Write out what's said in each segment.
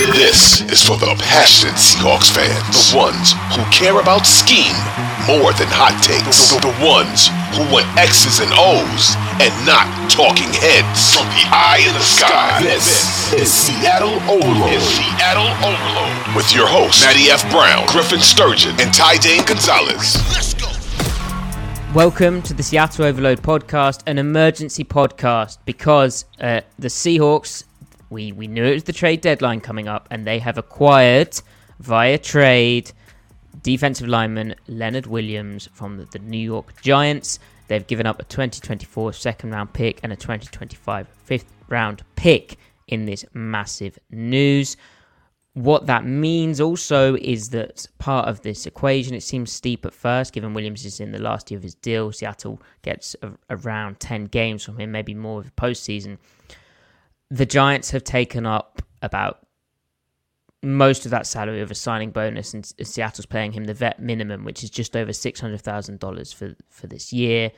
This is for the passionate Seahawks fans, the ones who care about scheme more than hot takes, the, the ones who want X's and O's and not talking heads. From the eye in the sky, this is Seattle Overload. Is Seattle Overload with your hosts Matty F. Brown, Griffin Sturgeon, and Ty Dane Gonzalez. Let's go. Welcome to the Seattle Overload podcast, an emergency podcast because uh, the Seahawks we we knew it was the trade deadline coming up, and they have acquired via trade defensive lineman Leonard Williams from the, the New York Giants. They've given up a 2024 second round pick and a 2025 fifth round pick in this massive news. What that means also is that part of this equation, it seems steep at first, given Williams is in the last year of his deal. Seattle gets a, around 10 games from him, maybe more of the postseason the Giants have taken up about most of that salary of a signing bonus, and Seattle's paying him the vet minimum, which is just over six hundred thousand dollars for for this year.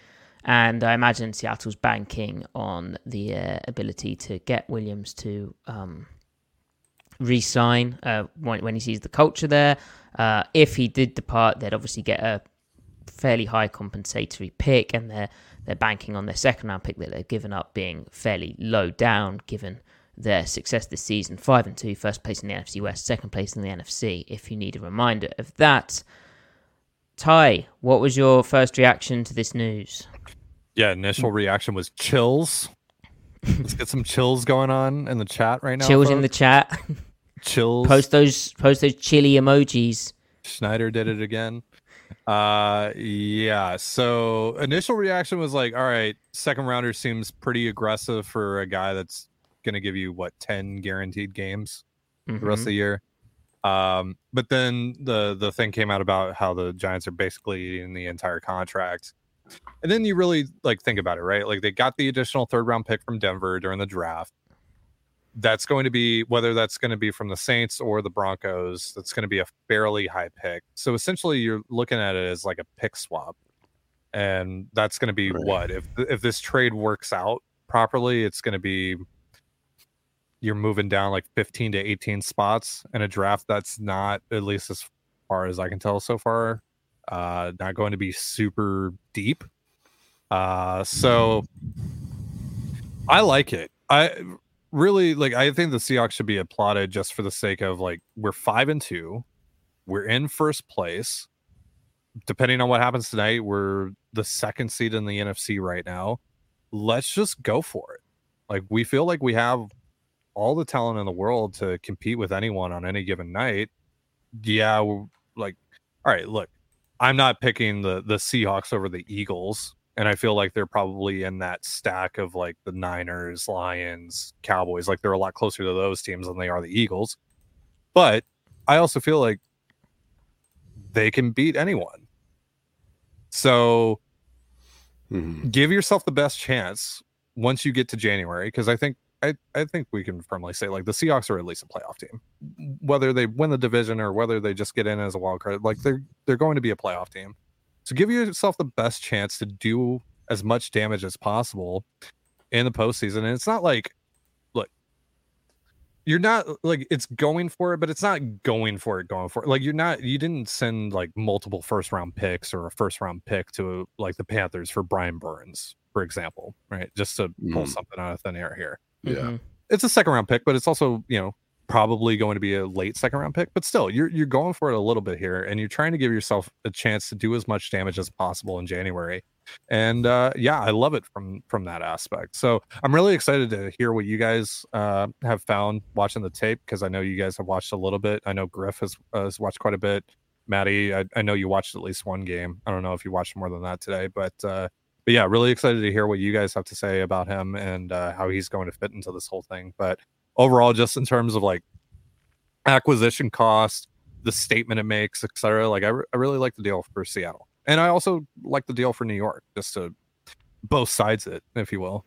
And I imagine Seattle's banking on the uh, ability to get Williams to um, re-sign uh, when, when, he sees the culture there. Uh, if he did depart, they'd obviously get a fairly high compensatory pick, and they're they're banking on their second round pick that they've given up being fairly low down given their success this season. Five and two, first place in the NFC West, second place in the NFC. If you need a reminder of that, Ty, what was your first reaction to this news? Yeah, initial mm. reaction was chills. Let's get some chills going on in the chat right now. Chills folks. in the chat. Chills. Post those post those chilly emojis. Schneider did it again. Uh, yeah. So initial reaction was like, all right, second rounder seems pretty aggressive for a guy that's going to give you what 10 guaranteed games mm-hmm. the rest of mm-hmm. the year. Um, but then the the thing came out about how the Giants are basically in the entire contract. And then you really like think about it, right? Like they got the additional third round pick from Denver during the draft that's going to be whether that's going to be from the Saints or the Broncos. That's going to be a fairly high pick. So essentially, you're looking at it as like a pick swap, and that's going to be right. what if if this trade works out properly, it's going to be you're moving down like 15 to 18 spots in a draft that's not at least as far as I can tell so far, uh, not going to be super deep. Uh, so I like it. I really like I think the Seahawks should be applauded just for the sake of like we're five and two, we're in first place. Depending on what happens tonight, we're the second seed in the NFC right now. Let's just go for it. Like we feel like we have all the talent in the world to compete with anyone on any given night. Yeah, like all right, look, I'm not picking the the Seahawks over the Eagles and I feel like they're probably in that stack of like the Niners, Lions, Cowboys. Like they're a lot closer to those teams than they are the Eagles. But I also feel like they can beat anyone. So mm-hmm. give yourself the best chance once you get to January, because I think I, I think we can firmly say like the Seahawks are at least a playoff team. Whether they win the division or whether they just get in as a wild card, like they're they're going to be a playoff team. So give yourself the best chance to do as much damage as possible. in the postseason. And it's not like, look, you're not like it's going for it, but it's not going for it, going for it. Like you're not, you didn't send like multiple first round picks or a first round pick to like the Panthers for Brian Burns, for example, right? Just to pull Mm. something out of thin air here. Yeah. Mhm. It's a second round pick, but it's also, you know, probably going to be a late second round pick. But still, you're you're going for it a little bit here, and you're trying to give yourself a chance to do as much damage as possible in January. And uh, yeah, I love it from from that aspect. So I'm really excited to hear what you guys uh, have found watching the tape because I know you guys have watched a little bit. I know Griff has, uh, has watched quite a bit. Maddie, I, I know you watched at least one game. I don't know if you watched more than that today, but uh, but yeah, really excited to hear what you guys have to say about him and uh, how he's going to fit into this whole thing. But overall, just in terms of like acquisition cost, the statement it makes, etc. Like I, re- I really like the deal for Seattle, and I also like the deal for New York, just to both sides it, if you will.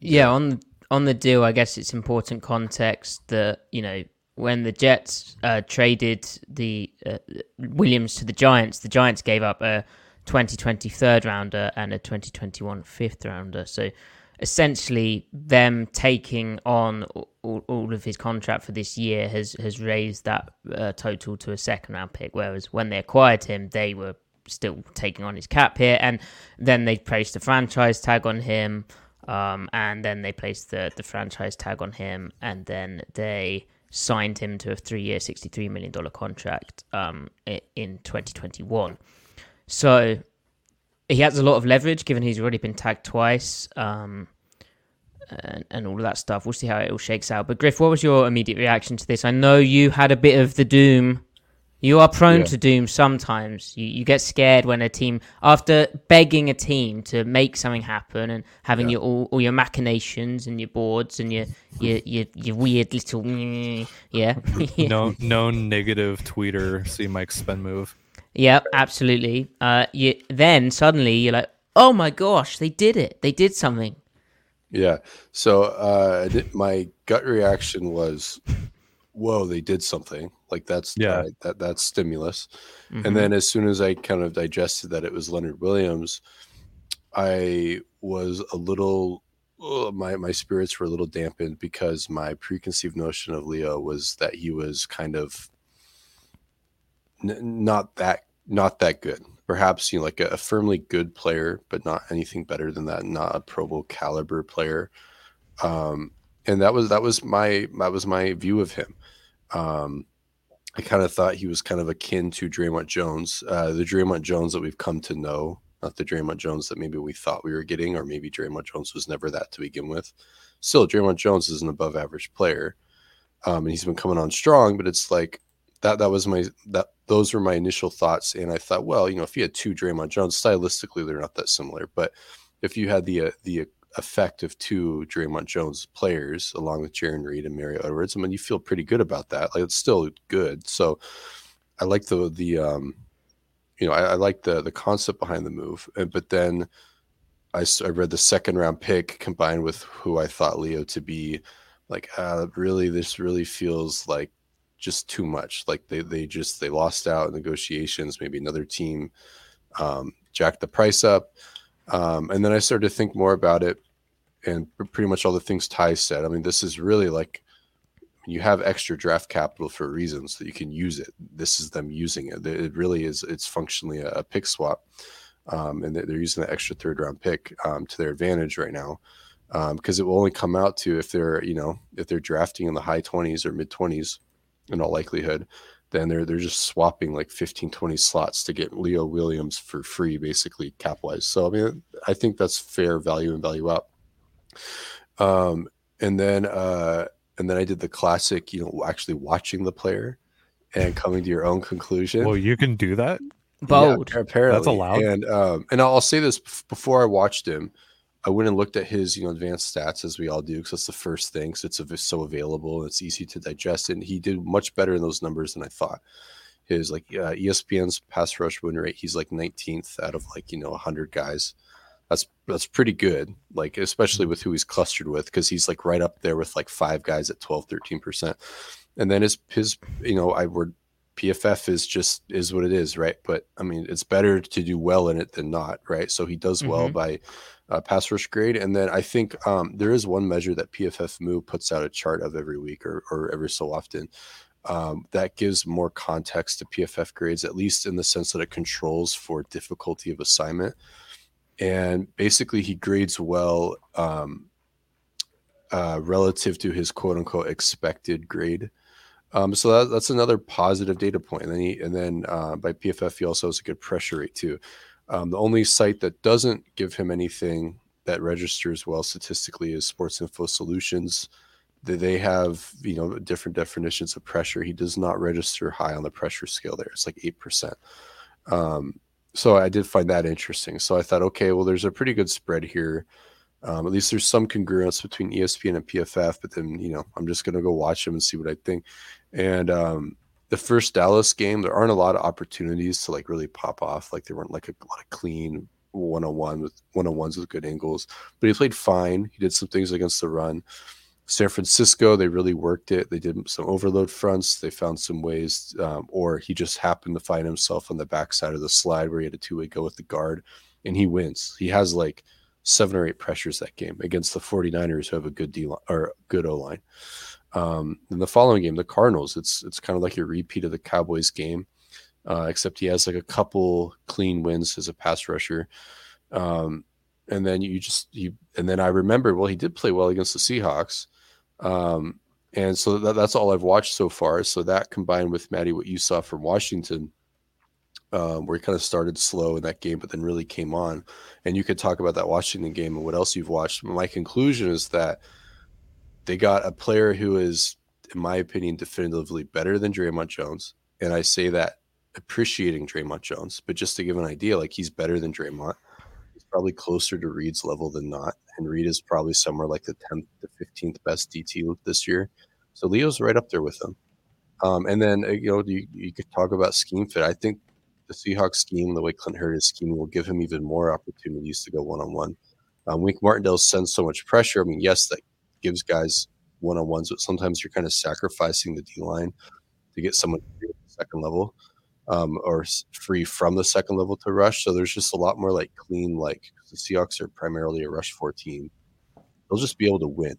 Yeah, on on the deal, I guess it's important context that you know when the Jets uh, traded the uh, Williams to the Giants, the Giants gave up a 2020 third rounder and a 2021 fifth rounder. So essentially, them taking on all, all of his contract for this year has has raised that uh, total to a second round pick. Whereas when they acquired him, they were still taking on his cap here, and then they placed a franchise tag on him. Um, and then they placed the, the franchise tag on him, and then they signed him to a three year, $63 million contract um, in 2021. So he has a lot of leverage given he's already been tagged twice um, and, and all of that stuff. We'll see how it all shakes out. But, Griff, what was your immediate reaction to this? I know you had a bit of the doom. You are prone Yeah. to doom sometimes. You, you get scared when a team, after begging a team to make something happen and having your all, all your machinations and your boards and your your your, your weird little yeah No, no negative tweeter. See Mike's spin move. Yep, absolutely. Uh, you then suddenly you're like, oh my gosh, they did it. They did something. Yeah. So uh, did- my gut reaction was, "Whoa, they did something!" Like that's Yeah. uh, that that's stimulus. Mhm. And then as soon as I kind of digested that it was Leonard Williams, I was a little. uh, my my spirits were a little dampened because my preconceived notion of Leo was that he was kind of n- not that not that good. Perhaps you know like a, a firmly good player, but not anything better than that. Not a Pro Bowl caliber player. Um, and that was that was my that was my view of him. Um, I kind of thought he was kind of akin to Dre'Mont Jones, uh, the Dre'Mont Jones that we've come to know, not the Dre'Mont Jones that maybe we thought we were getting, or maybe Dre'Mont Jones was never that to begin with. Still, Dre'Mont Jones is an above average player, um, and he's been coming on strong. But it's like that. That was my that. Those were my initial thoughts, and I thought, well, you know, if you had two Dre'Mont Jones, stylistically they're not that similar, but if you had the uh, the effect of two Dre'Mont Jones players along with Jarran Reed and Mario Edwards, I mean, you feel pretty good about that. Like it's still good. So I like the the um, you know, I, I like the the concept behind the move. But then I, I read the second round pick combined with who I thought Leo to be. Like, uh, really, this really feels like just too much. Like they they just they lost out in negotiations. Maybe another team um, jacked the price up. Um, and then I started to think more about it, and pretty much all the things Ty said. I mean, this is really like you have extra draft capital for a reason, so that you can use it. This is them using it. It really is. It's functionally a, pick swap, um, and they're using the extra third round pick um, to their advantage right now, because it will only come out to if they're you know if they're drafting in the high twenties or mid twenties, in all likelihood then they're they're just swapping like 15 20 slots to get leo williams for free basically cap wise so i mean i think that's fair value and value up um and then uh and then i did the classic you know actually watching the player and coming to your own conclusion Well, you can do that. Bold. yeah, apparently that's allowed. and um and i'll, I'll say this before i watched him i went and looked at his you know advanced stats as we all do because that's the first thing so it's so available and it's easy to digest and he did much better in those numbers than i thought. His like uh, espn's pass rush win rate he's like 19th out of like you know 100 guys. That's that's pretty good like especially with who he's clustered with because he's like right up there with like five guys at 12 13 percent. And then his his you know i were PFF is just is what it is, right? But I mean, it's better to do well in it than not, right? So he does well Mhm. by uh, pass rush grade, and then I think um, there is one measure that PFF Move puts out a chart of every week or, or every so often um, that gives more context to PFF grades, at least in the sense that it controls for difficulty of assignment. And basically, he grades well um, uh, relative to his quote unquote expected grade. Um, so that, that's another positive data point. And then, he, and then uh, by PFF, he also has a good pressure rate too. Um, the only site that doesn't give him anything that registers well statistically is Sports Info Solutions. They- have you know different definitions of pressure. He does not register high on the pressure scale there. It's like eight percent. Um, so I did find that interesting. So I thought, okay, well, there's a pretty good spread here. Um, at least there's some congruence between ESPN and PFF. But then you know I'm just gonna go watch them and see what I think. And um, the first Dallas game, there aren't a lot of opportunities to like really pop off. Like there weren't like a lot of clean one on one with one on ones with good angles. But he played fine. He did some things against the run. San Francisco, they really worked it. They did some overload fronts. They found some ways, um, or he just happened to find himself on the backside of the slide where he had a two way go with the guard, and he wins. He has like seven or eight pressures that game against the 49ers who have a good D line or good O line. Um, in the following game, the Cardinals, it's it's kind of like a repeat of the Cowboys game, uh, except he has like a couple clean wins as a pass rusher. Um, and then you just you and then I remembered, well, he did play well against the Seahawks. Um, and so that, that's all I've watched so far. So that combined with Maddie, what you saw from Washington, um, where he kind of started slow in that game, but then really came on. And you could talk about that Washington game and what else you've watched. My conclusion is that they got a player who is, in my opinion, definitively better than Dre'Mont Jones. And I say that appreciating Dre'Mont Jones, but just to give an idea, like he's better than Dre'Mont. He's probably closer to Reed's level than not. And Reed is probably somewhere like the 10th to 15th best DT this year. So Leo's right up there with them. Um, and then, uh, you know, you, you could talk about scheme fit. I think the Seahawks scheme, the way Clint Hurtt is scheming, will give him even more opportunities to go one on one. Wink Martindale sends so much pressure. I mean, yes, that gives guys one on ones, but sometimes you're kind of sacrificing the D line to get someone the second level um, or free from the second level to rush. So there's just a lot more like clean, like the Seahawks are primarily a rush four team. They'll just be able to win.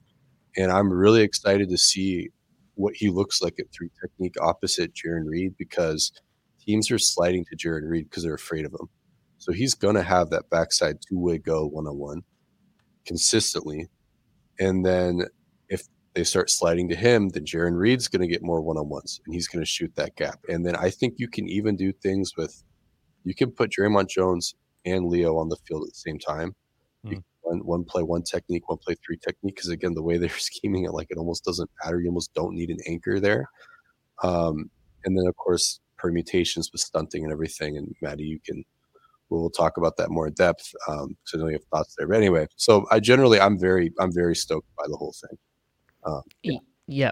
And I'm really excited to see what he looks like at three technique opposite Jarran Reed because teams are sliding to Jarran Reed because they're afraid of him. So he's going to have that backside two way go one on one consistently. And then if they start sliding to him, then Jarran Reed's going to get more one on ones and he's going to shoot that gap. And then I think you can even do things with, you can put Dre'Mont Jones and Leo on the field at the same time. Can One, one play one technique, one play three technique. Because again, the way they're scheming it, like it almost doesn't matter. You almost don't need an anchor there. Um, and then of course permutations with stunting and everything. And Maddie, you can we'll talk about that more in depth. Um, so I know you have thoughts there. But anyway, so I generally I'm very I'm very stoked by the whole thing. Um, Y- Yeah.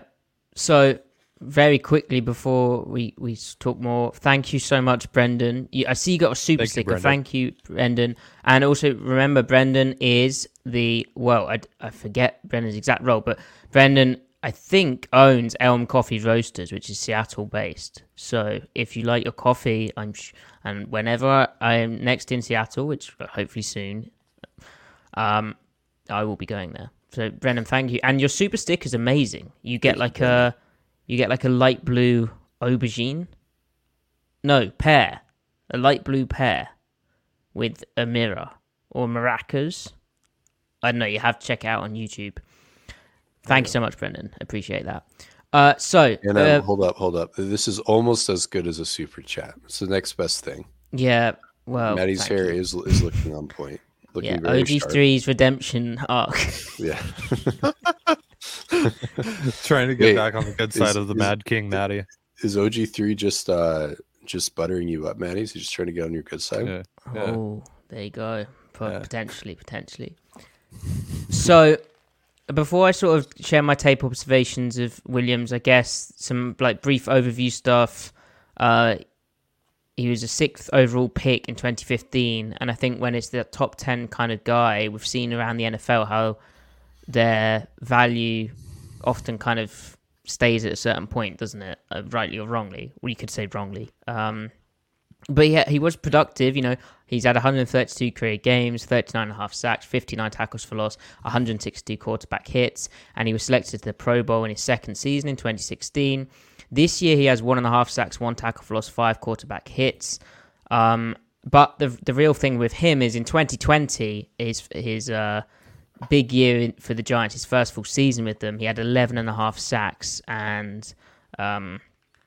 So very quickly before we we talk more, thank you so much, Brendan. You, I see you got a super Thank sticker. Brendan. Thank you, Brendan. And also remember, Brendan is the well, I, I forget Brendan's exact role, but Brendan I think owns Elm Coffee Roasters, which is Seattle based. So if you like your coffee, I'm sh- and whenever I am next in Seattle, which hopefully soon, um, I will be going there. So Brennan, thank you. And your super stick is amazing. You get like a you get like a light blue aubergine. No, pear. A light blue pear with a mirror or maracas. I don't know, you have to check it out on YouTube. Thank you so much, Brendan. Appreciate that. Uh so and uh, um, hold up, hold up. This is almost as good as a super chat. It's the next best thing. yeah, well Maddie's hair you. is is looking on point. Looking yeah, OG sharp. 3's redemption arc. Yeah. Trying to get Wait, back on the good side is- of the is- Mad King, Maddie. is OG three just uh just buttering you up, Maddie? Is he just trying to get on your good side? Yeah. Yeah. Oh, there you go. Po- Yeah. Potentially, potentially. So, before I sort of share my tape observations of Williams, I guess some like brief overview stuff. Uh, he was a sixth overall pick in 2015, and I think when it's the top 10 kind of guy, we've seen around the NFL how their value often kind of stays at a certain point, doesn't it? Uh, rightly or wrongly, or you could say wrongly. Um, but yeah, he was productive. You know, he's had 132 career games, 39 and a half sacks, 59 tackles for loss, 162 quarterback hits, and he was selected to the Pro Bowl in his second season in 2016. This year, he has one and a half sacks, one tackle for loss, five quarterback hits. Um, but the the real thing with him is in 2020 is his uh, big year for the Giants, his first full season with them. He had 11 and a half sacks and. Um,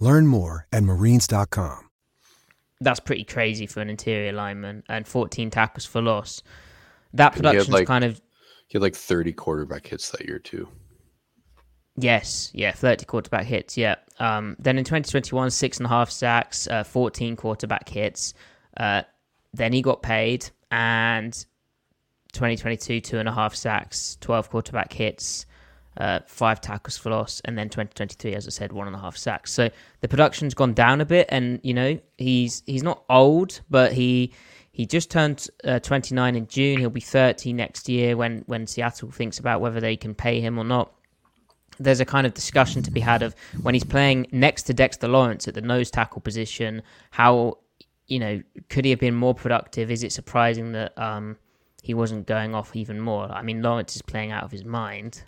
Learn more at marines.com. That's pretty crazy for an interior lineman and 14 tackles for loss. That production like, kind of. He had like 30 quarterback hits that year, too. Yes, yeah, 30 quarterback hits, yeah. Um, then in 2021, six and a half sacks, uh, 14 quarterback hits. Uh, then he got paid, and 2022, two and a half sacks, 12 quarterback hits, uh, five tackles for loss, and then 2023, as I said, one and a half sacks. So the production's gone down a bit, and you know he's he's not old, but he he just turned uh, 29 in June. He'll be 30 next year when when Seattle thinks about whether they can pay him or not. There's a kind of discussion to be had of when he's playing next to Dexter Lawrence at the nose tackle position. How you know could he have been more productive? Is it surprising that um, he wasn't going off even more? I mean, Lawrence is playing out of his mind.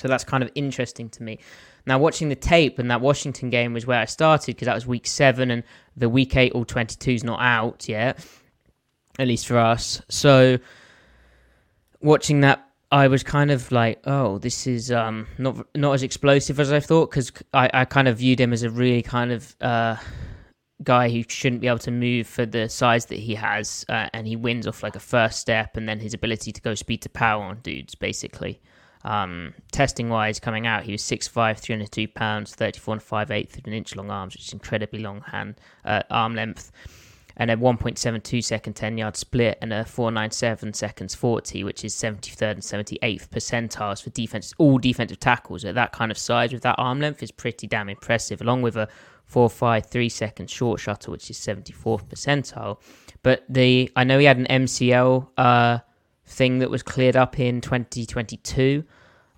So that's kind of interesting to me. Now, watching the tape and that Washington game was where I started because that was week seven and the week eight all 22 is not out yet, at least for us. So watching that, I was kind of like, oh, this is um, not not as explosive as I thought because I, I kind of viewed him as a really kind of uh, guy who shouldn't be able to move for the size that he has, uh, and he wins off like a first step and then his ability to go speed to power on dudes, basically. Um, testing wise, coming out, he was 6'5, 302 pounds, 34 and 5 8 with an inch long arms, which is incredibly long hand uh, arm length, and a 1.72 second 10 yard split, and a 497 seconds 40, which is 73rd and 78th percentiles for defense. All defensive tackles at that kind of size with that arm length is pretty damn impressive, along with a 453 second short shuttle, which is 74th percentile. But the I know he had an MCL. Uh, thing that was cleared up in 2022,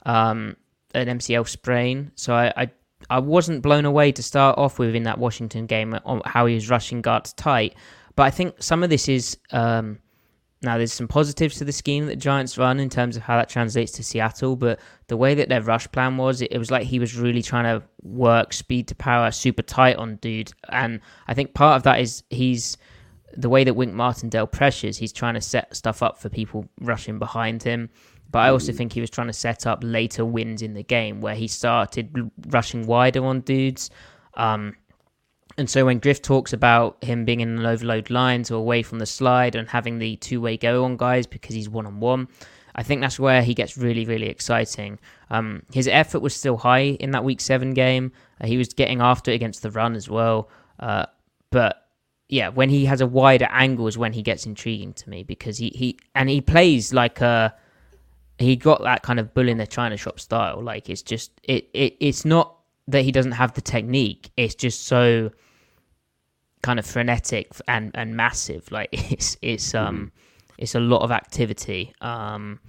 um, an MCL sprain. So I, I, I wasn't blown away to start off with in that Washington game on how he was rushing guards tight. But I think some of this is um, now there's some positives to the scheme that Giants run in terms of how that translates to Seattle. But the way that their rush plan was, it, it was like he was really trying to work speed to power super tight on dude. And I think part of that is he's the way that Wink Martindale pressures, he's trying to set stuff up for people rushing behind him. But I also mm. think he was trying to set up later wins in the game where he started rushing wider on dudes. Um, and so when Griff talks about him being in an overload lines or away from the slide and having the two way go on guys because he's one on one, I think that's where he gets really, really exciting. Um, his effort was still high in that week seven game. Uh, he was getting after it against the run as well. Uh, but yeah, when he has a wider angle is when he gets intriguing to me because he, he and he plays like a he got that kind of bull in the china shop style. Like it's just it, it it's not that he doesn't have the technique. It's just so kind of frenetic and and massive. Like it's it's um mm-hmm. it's a lot of activity. Um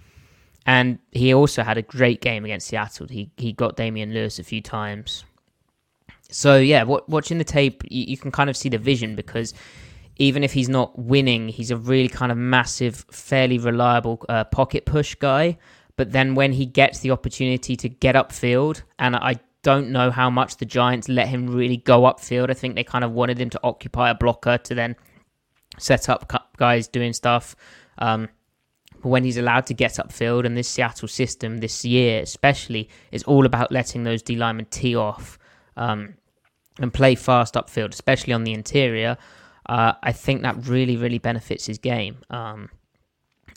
and he also had a great game against Seattle. He he got Damien Lewis a few times. So yeah, watching the tape, you, you, can kind of see the vision because even if he's not winning, he's a really kind of massive, fairly reliable uh, pocket push guy. But then when he gets the opportunity to get upfield, and I don't know how much the Giants let him really go upfield. I think they kind of wanted him to occupy a blocker to then set up guys doing stuff. Um, but when he's allowed to get upfield, and this Seattle system this year especially is all about letting those D linemen tee off. Um, and play fast upfield, especially on the interior, uh, I think that really, really benefits his game. Um,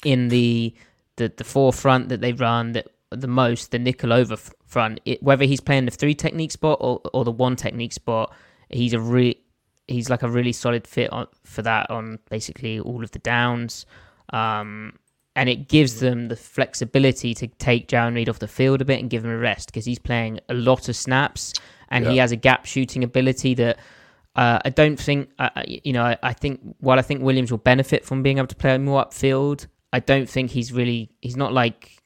in the, the the four front that they run, that the most the nickel over front. It, whether he's playing the three technique spot or, or the one technique spot, he's a re- he's like a really solid fit on, for that on basically all of the downs. Um, and it gives them the flexibility to take Jarran Reed off the field a bit and give him a rest because he's playing a lot of snaps and he has a gap shooting ability that uh, I don't think uh, you know. I, I think while I think Williams will benefit from being able to play more upfield, I don't think he's really he's not like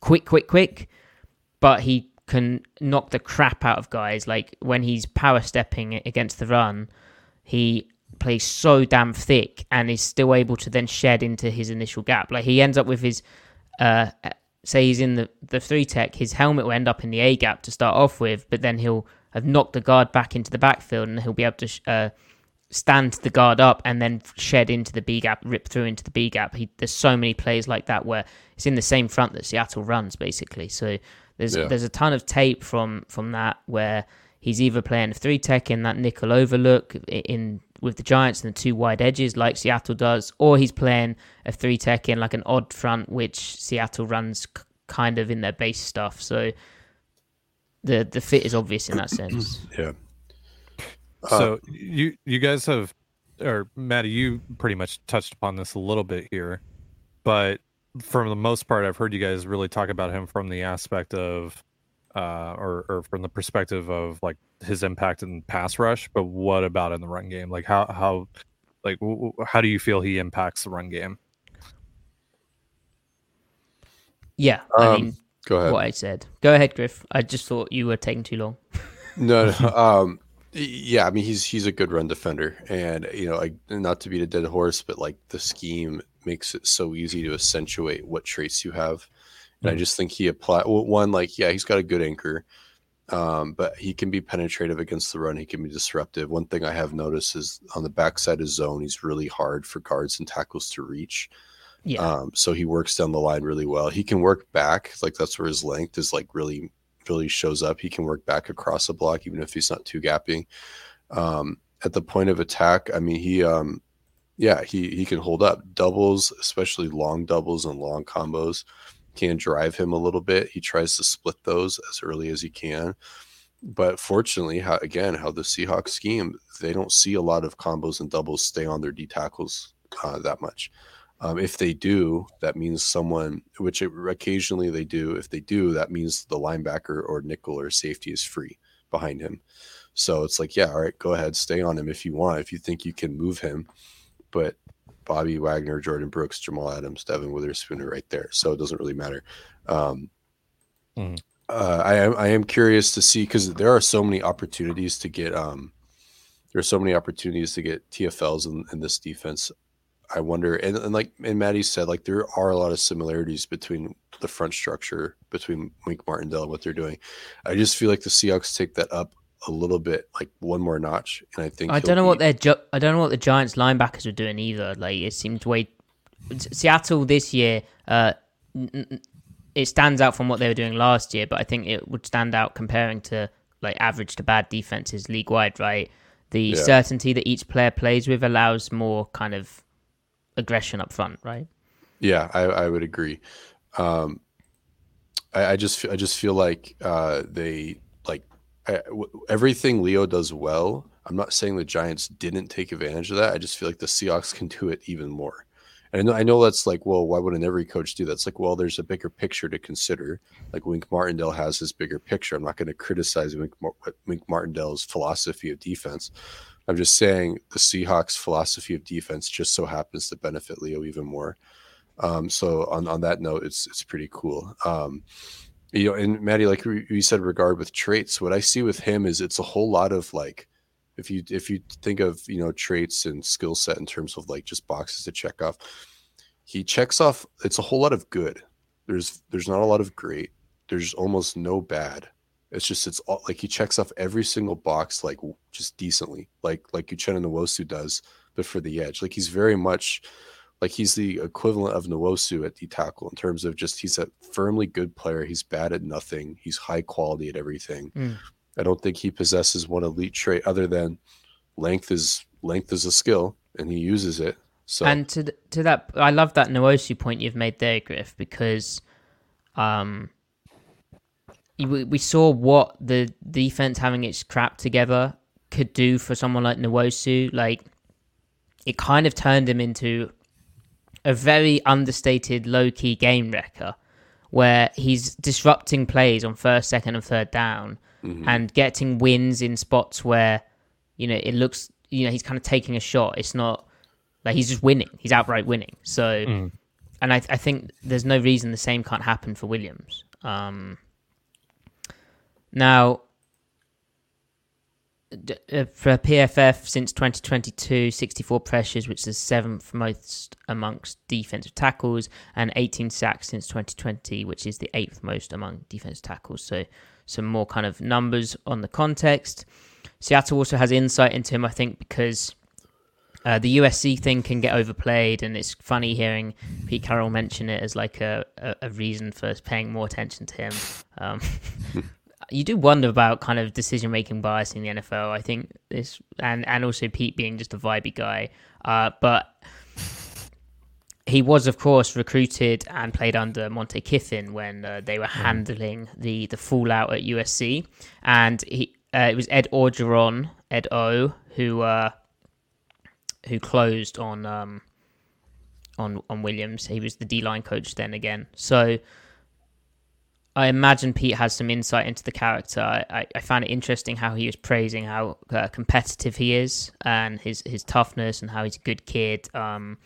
quick, quick, quick, but he can knock the crap out of guys. Like when he's power stepping against the run, he plays so damn thick and is still able to then shed into his initial gap. Like he ends up with his, uh, say he's in the the three tech, his helmet will end up in the A gap to start off with, but then he'll have knocked the guard back into the backfield and he'll be able to. sh- Uh, stand the guard up and then shed into the B gap, rip through into the B gap. He, there's so many plays like that where it's in the same front that Seattle runs basically. So there's Yeah. there's a ton of tape from from that where he's either playing three tech in that nickel overlook in with the Giants and the two wide edges like Seattle does, or he's playing a three tech in like an odd front which Seattle runs k- kind of in their base stuff. So the the fit is obvious in that sense. Yeah. Uh, So you you guys have, or Maddie, you pretty much touched upon this a little bit here, but for the most part, I've heard you guys really talk about him from the aspect of, uh, or or from the perspective of like his impact in pass rush. But what about in the run game? Like how how, like w- w- how do you feel he impacts the run game? Yeah, I Um, mean Go ahead. what I said. Go ahead, Griff. I just thought you were taking too long. No, no. Um, yeah, I mean he's he's a good run defender, and you know, like not to beat a dead horse, but like the scheme makes it so easy to accentuate what traits you have, and I just think he apply well, one like yeah, he's got a good anchor, um, but he can be penetrative against the run. He can be disruptive. One thing I have noticed is on the backside of zone, he's really hard for guards and tackles to reach. Yeah. Um, so he works down the line really well. He can work back, like that's where his length is like really, really shows up. He can work back across a block, even if he's not too gapping. Um, at the point of attack, I mean, he, um, yeah, he he can hold up doubles, especially long doubles and long combos. Can drive him a little bit. He tries to split those as early as he can. But fortunately, how again, how the Seahawks scheme, they don't see a lot of combos and doubles stay on their D tackles uh, that much. Um, if they do, that means someone, which it, occasionally they do. If they do, that means the linebacker or nickel or safety is free behind him. So it's like, yeah, all right, go ahead, stay on him if you want, if you think you can move him. But Bobby Wagner, Jordyn Brooks, Jamal Adams, Devon Witherspoon are right there, so it doesn't really matter. Um, Mhm. uh, I am I am curious to see because there are so many opportunities to get um, there are so many opportunities to get TFLs in, in this defense. I wonder, and, and like and Maddie said, like there are a lot of similarities between the front structure between Wink Martindale and what they're doing. I just feel like the Seahawks take that up a little bit, like one more notch, and I think I don't know what be- their ju- I don't know what the Giants linebackers are doing either. Like it seemed way Seattle this year. Uh, it stands out from what they were doing last year, but I think it would stand out comparing to like average to bad defenses league wide. Right, the Yeah. certainty that each player plays with allows more kind of aggression up front. Right. Yeah, I, I would agree. Um, I, I just I just feel like uh, they like I, w- everything Leo does well. I'm not saying the Giants didn't take advantage of that. I just feel like the Seahawks can do it even more. And I know, I know that's like, well, why wouldn't every coach do that? It's like, well, there's a bigger picture to consider. Like Wink Martindale has his bigger picture. I'm not going to criticize Wink, Wink Martindale's philosophy of defense. I'm just saying the Seahawks' philosophy of defense just so happens to benefit Leo even more. Um, so on, on that note, it's it's pretty cool. Um, you know, and Maddie, like we said, regard with traits, what I see with him is it's a whole lot of like, if you if you think of you know traits and skill set in terms of like just boxes to check off, he checks off. It's a whole lot of good. There's there's not a lot of great. There's almost no bad. It's just it's all like he checks off every single box like just decently, like like Uchenna Nwosu does, but for the edge. Like he's very much like he's the equivalent of Nwosu at D tackle in terms of just he's a firmly good player. He's bad at nothing. He's high quality at everything. Mm. I don't think he possesses one elite trait other than length is length is a skill and he uses it. So And to th- to that, I love that Nwosu point you've made there, Griff, because Um, we, we saw what the defense having its crap together could do for someone like Nwosu. Like, it kind of turned him into a very understated, low key game wrecker where he's disrupting plays on first, second, and third down mm-hmm. and getting wins in spots where, you know, it looks, you know, he's kind of taking a shot. It's not like he's just winning, he's outright winning. So, mm. and I, I think there's no reason the same can't happen for Williams. Um, now, for PFF since 2022, 64 pressures, which is seventh most amongst defensive tackles, and 18 sacks since 2020, which is the eighth most among defensive tackles. So, some more kind of numbers on the context. Seattle also has insight into him, I think, because uh, the USC thing can get overplayed, and it's funny hearing Pete Carroll mention it as like a, a, a reason for paying more attention to him. Um, you do wonder about kind of decision making bias in the NFL. I think this, and and also Pete being just a vibey guy, uh, but he was, of course, recruited and played under Monte Kiffin when uh, they were mm. handling the the fallout at USC, and he uh, it was Ed Orgeron, Ed O, who uh, who closed on um, on on Williams. He was the D line coach then again, so I imagine Pete has some insight into the character. I, I found it interesting how he was praising how uh, competitive he is and his his toughness and how he's a good kid. Um,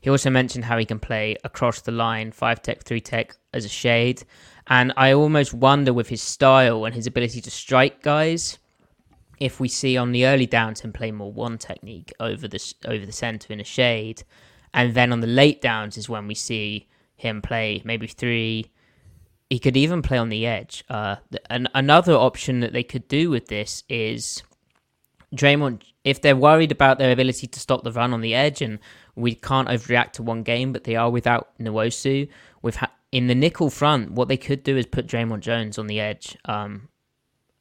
he also mentioned how he can play across the line, five tech, three tech as a shade, and I almost wonder with his style and his ability to strike guys if we see on the early downs him play more one technique over the over the center in a shade, and then on the late downs is when we see him play maybe three he could even play on the edge. Uh, and another option that they could do with this is Dre'Mont. If they're worried about their ability to stop the run on the edge, and we can't overreact to one game, but they are without Nwosu. With ha- in the nickel front, what they could do is put Dre'Mont Jones on the edge, um,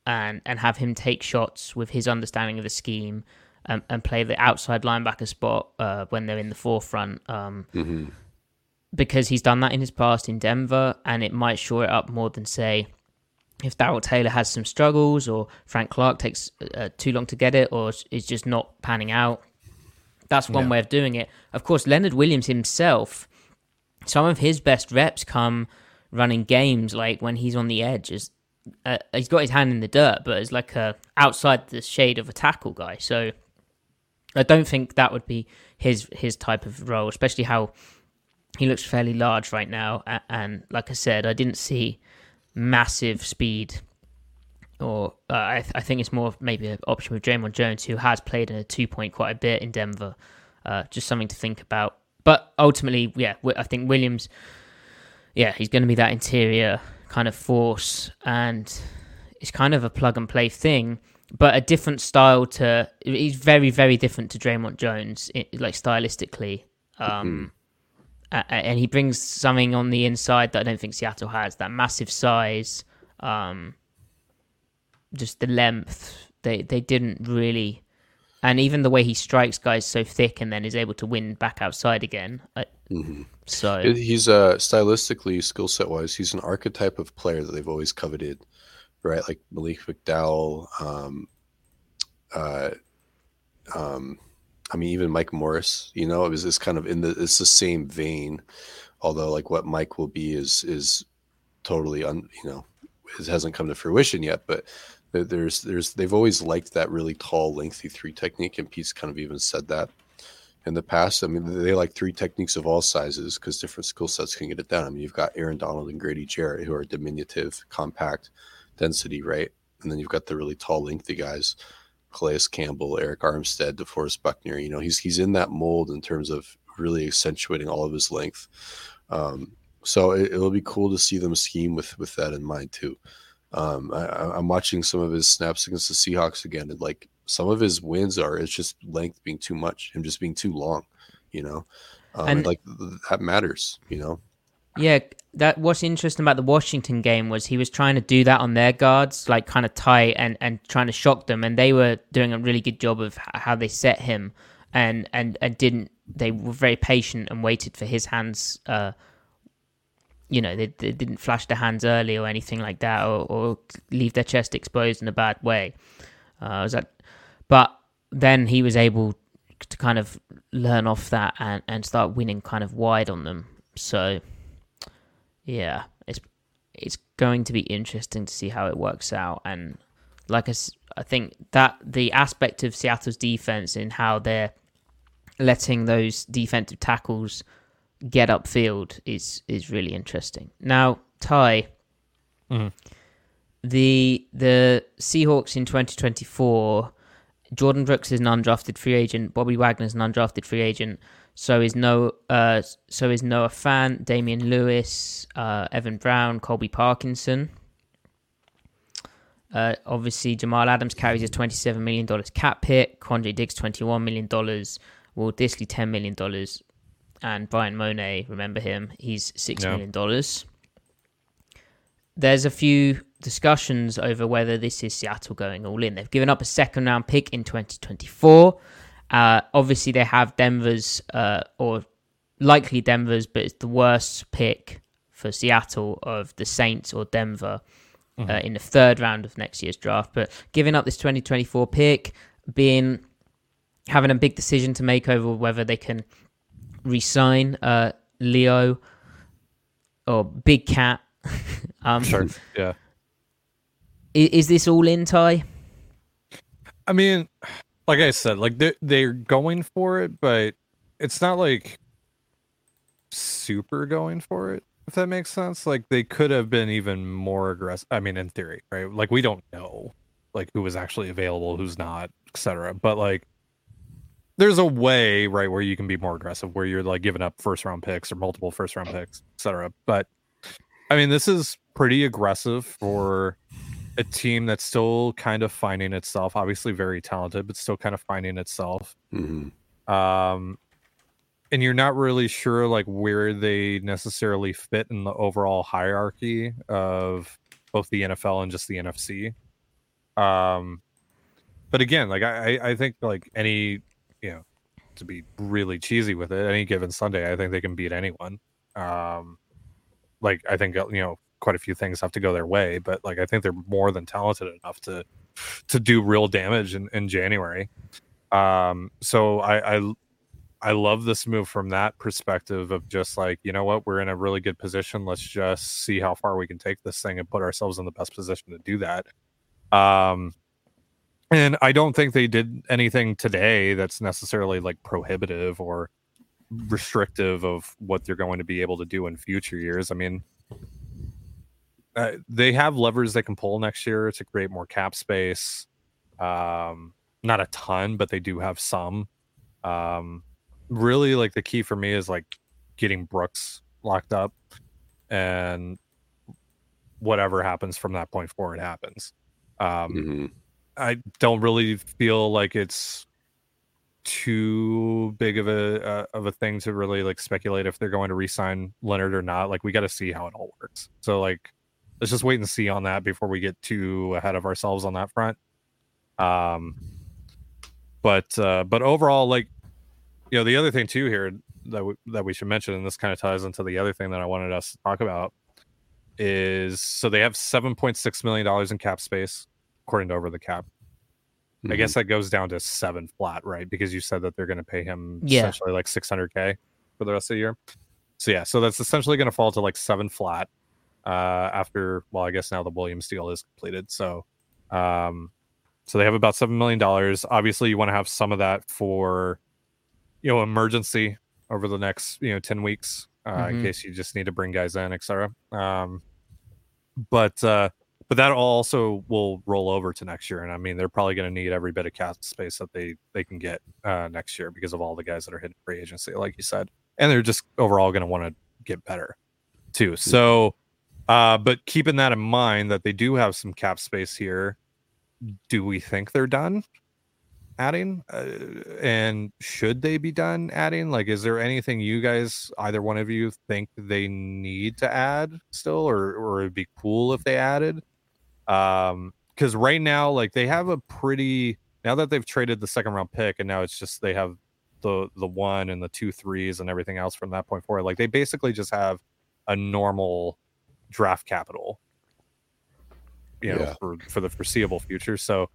and and have him take shots with his understanding of the scheme, um, and play the outside linebacker spot uh, when they're in the four front. Um, mm-hmm because he's done that in his past in Denver, and it might shore it up more than say if Darrell Taylor has some struggles or Frank Clark takes uh, too long to get it or is just not panning out. That's one yeah. way of doing it. Of course, Leonard Williams himself, some of his best reps come running games like when he's on the edge. Is uh, he's got his hand in the dirt, but it's like a outside the shade of a tackle guy. So I don't think that would be his his type of role, especially how he looks fairly large right now, and like I said, I didn't see massive speed. Or uh, I, th- I think it's more maybe an option with Dre'Mont Jones, who has played in a two point quite a bit in Denver. Uh, just something to think about. But ultimately, yeah, I think Williams, yeah, he's going to be that interior kind of force, and it's kind of a plug and play thing, but a different style to. He's very, very different to Dre'Mont Jones, like stylistically. Um, mm-hmm uh, and he brings something on the inside that I don't think Seattle has. That massive size, um, just the length. They they didn't really, and even the way he strikes guys so thick and then is able to win back outside again. mm-hmm. So he's uh stylistically, skill set wise, he's an archetype of player that they've always coveted, right? Like Malik McDowell, um, uh, um I mean, even Mike Morris, you know, it was this kind of in the it's the same vein, although like what Mike will be is is totally un you know it hasn't come to fruition yet, but there's there's they've always liked that really tall, lengthy three technique, and Pete's kind of even said that in the past. I mean, they like three techniques of all sizes because different skill sets can get it done. I mean, you've got Aaron Donald and Grady Jarrett who are diminutive, compact, density, right? And then you've got the really tall, lengthy guys Calais Campbell, Arik Armstead, DeForest Buckner. You know, he's he's in that mold in terms of really accentuating all of his length. Um, so it, will be cool to see them scheme with with that in mind too. Um, I, am watching some of his snaps against the Seahawks again, and like some of his wins are it's just length being too much, him just being too long. You know, um, and like that matters. You know. Yeah, that what's interesting about the Washington game was he was trying to do that on their guards, like kind of tight and and trying to shock them, and they were doing a really good job of how they set him, and and and didn't they were very patient and waited for his hands. Uh, you know, they, they didn't flash their hands early or anything like that, or, or leave their chest exposed in a bad way. Uh, was that, but then he was able to kind of learn off that and, and start winning kind of wide on them. So, yeah, it's it's going to be interesting to see how it works out. And like I, I think that the aspect of Seattle's defense and how they're letting those defensive tackles get upfield is is really interesting. Now, Ty, mm-hmm. the the Seahawks in 2024, Jordyn Brooks is an undrafted free agent. Bobby Wagner is an undrafted free agent. So is no, uh, so is Noah Fant, Damien Lewis, uh, Evan Brown, Colby Parkinson. Uh, obviously, Jamal Adams carries a $27 million cap hit. Quandre Diggs, $21 million. Will Dissly, $10 million and Bryan Mone, remember him? He's six yeah. million dollars. There's a few discussions over whether this is Seattle going all in. They've given up a second round pick in 2024. Uh, obviously, they have Denver's uh, or likely Denver's, but it's the worst pick for Seattle of the Saints or Denver uh, mm-hmm. uh, in the third round of next year's draft. But giving up this 2024 pick, being having a big decision to make over whether they can resign uh, Leo or Big Cat. um, sure. Yeah. Is, is this all in Ty? I mean, like I said, like they're they're going for it, but it's not like super going for it. If that makes sense, like they could have been even more aggressive. I mean, in theory, right? Like we don't know, like who was actually available, who's not, etc. But like there's a way right where you can be more aggressive where you're like giving up first round picks or multiple first round picks etc but i mean this is pretty aggressive for a team that's still kind of finding itself obviously very talented but still kind of finding itself mm-hmm. um and you're not really sure like where they necessarily fit in the overall hierarchy of both the NFL and just the NFC. Um, but again, like I, I think like any you know, to be really cheesy with it, any given Sunday, I think they can beat anyone. Um, like I think you know quite a few things have to go their way, but like I think they're more than talented enough to to do real damage in, in January. Um, so I, I I love this move from that perspective of just like you know what we're in a really good position. Let's just see how far we can take this thing and put ourselves in the best position to do that. Um, and I don't think they did anything today that's necessarily like prohibitive or restrictive of what they're going to be able to do in future years. I mean, uh, they have levers they can pull next year to create more cap space. Um, not a ton, but they do have some. Um, really, like the key for me is like getting Brooks locked up, and whatever happens from that point forward happens. Um, mm-hmm I don't really feel like it's too big of a uh, of a thing to really like speculate if they're going to re-sign Leonard or not. Like we got to see how it all works. So like let's just wait and see on that before we get too ahead of ourselves on that front. Um but uh but overall like you know the other thing too here that we, that we should mention and this kind of ties into the other thing that I wanted us to talk about is so they have 7.6 million dollars in cap space according to over the cap. Mm-hmm. I guess that goes down to seven flat, right? Because you said that they're going to pay him yeah. essentially like 600k for the rest of the year. So yeah, so that's essentially going to fall to like seven flat uh, after. Well, I guess now the Williams deal is completed. So, um, so they have about seven million dollars. Obviously, you want to have some of that for, you know, emergency over the next you know ten weeks uh, mm-hmm. in case you just need to bring guys in, etc. Um, but uh, but that also will roll over to next year. And I mean, they're probably going to need every bit of cap space that they they can get uh, next year because of all the guys that are hitting free agency, like you said, and they're just overall going to want to get better too. So, uh, but keeping that in mind that they do have some cap space here, do we think they're done? adding uh, and should they be done adding like is there anything you guys either one of you think they need to add still or or it'd be cool if they added um, because right now, like they have a pretty now that they've traded the second round pick, and now it's just they have the the one and the two threes and everything else from that point forward. Like they basically just have a normal draft capital. You know, Yeah. for for the foreseeable future. So,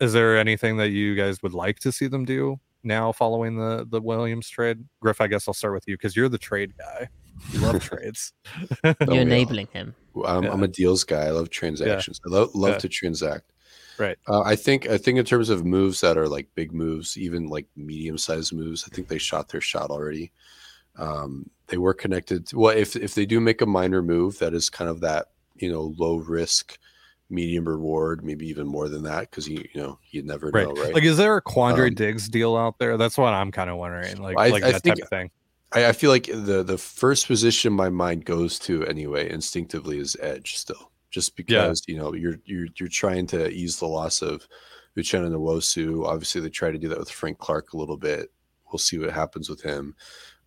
is there anything that you guys would like to see them do now following the the Williams trade? Griff, I guess I'll start with you because you're the trade guy. You love trades. Oh, You're enabling him. I'm, I'm a deals guy. I love transactions. I love, love Yeah. to transact. Right. Uh, I think I think in terms of moves that are like big moves, even like medium sized moves, I think they shot their shot already. Um, they were connected. To, well, if if they do make a minor move that is kind of that you know low risk, medium reward, maybe even more than that, because you you know you never right. know, right? Like, is there a Quandre Um, Diggs deal out there? That's what I'm kind of wondering. Like, I- like I that think- type of thing. I, I feel like the the first position my mind goes to anyway instinctively is edge still just because you know you're you're you're trying to ease the loss of Uchenna Nwosu. Obviously they try to do that with Frank Clark a little bit. We'll see what happens with him.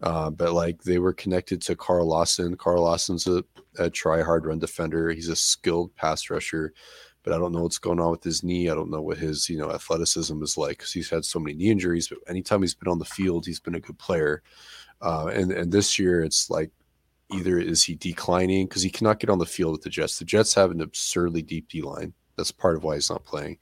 Uh, but like they were connected to Carl Lawson. Carl Lawson's a, a try hard run defender. He's a skilled pass rusher, but I don't know what's going on with his knee. I don't know what his you know athleticism is like because he's had so many knee injuries. But anytime he's been on the field, he's been a good player. Uh, and and this year it's like either is he declining because he cannot get on the field with the Jets. The Jets have an absurdly deep D line. That's part of why he's not playing.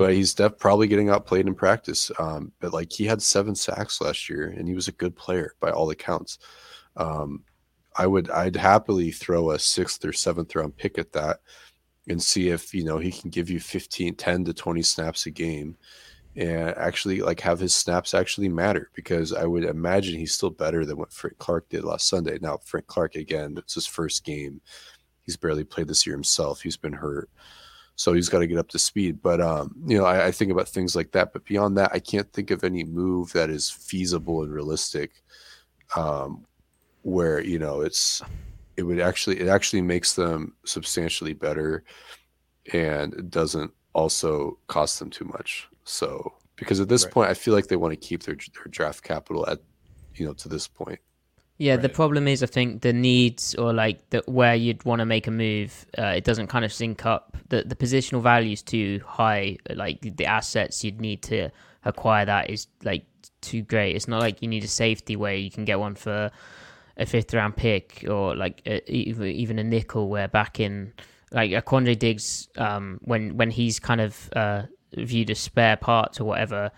But he's def- probably getting outplayed in practice. Um, but like he had seven sacks last year, and he was a good player by all accounts. Um, I would I'd happily throw a sixth or seventh round pick at that and see if you know he can give you 15 10 to 20 snaps a game and actually like have his snaps actually matter because I would imagine he's still better than what Frank Clark did last Sunday. Now Frank Clark again, it's his first game. He's barely played this year himself. He's been hurt. So he's got to get up to speed. But um, you know, I, I think about things like that. But beyond that, I can't think of any move that is feasible and realistic. Um, where, you know, it's it would actually it actually makes them substantially better and it doesn't also cost them too much. So because at this Right. point, I feel like they want to keep their their draft capital at you know to this point. Yeah, the problem is I think the needs or like the where you'd want to make a move, uh, it doesn't kind of sync up. The the positional value is too high. Like the assets you'd need to acquire that is like too great. It's not like you need a safety where you can get one for a fifth round pick or like a, even even a nickel. Where back in like a Quandre Diggs, um, when when he's kind of uh, viewed as spare parts or whatever,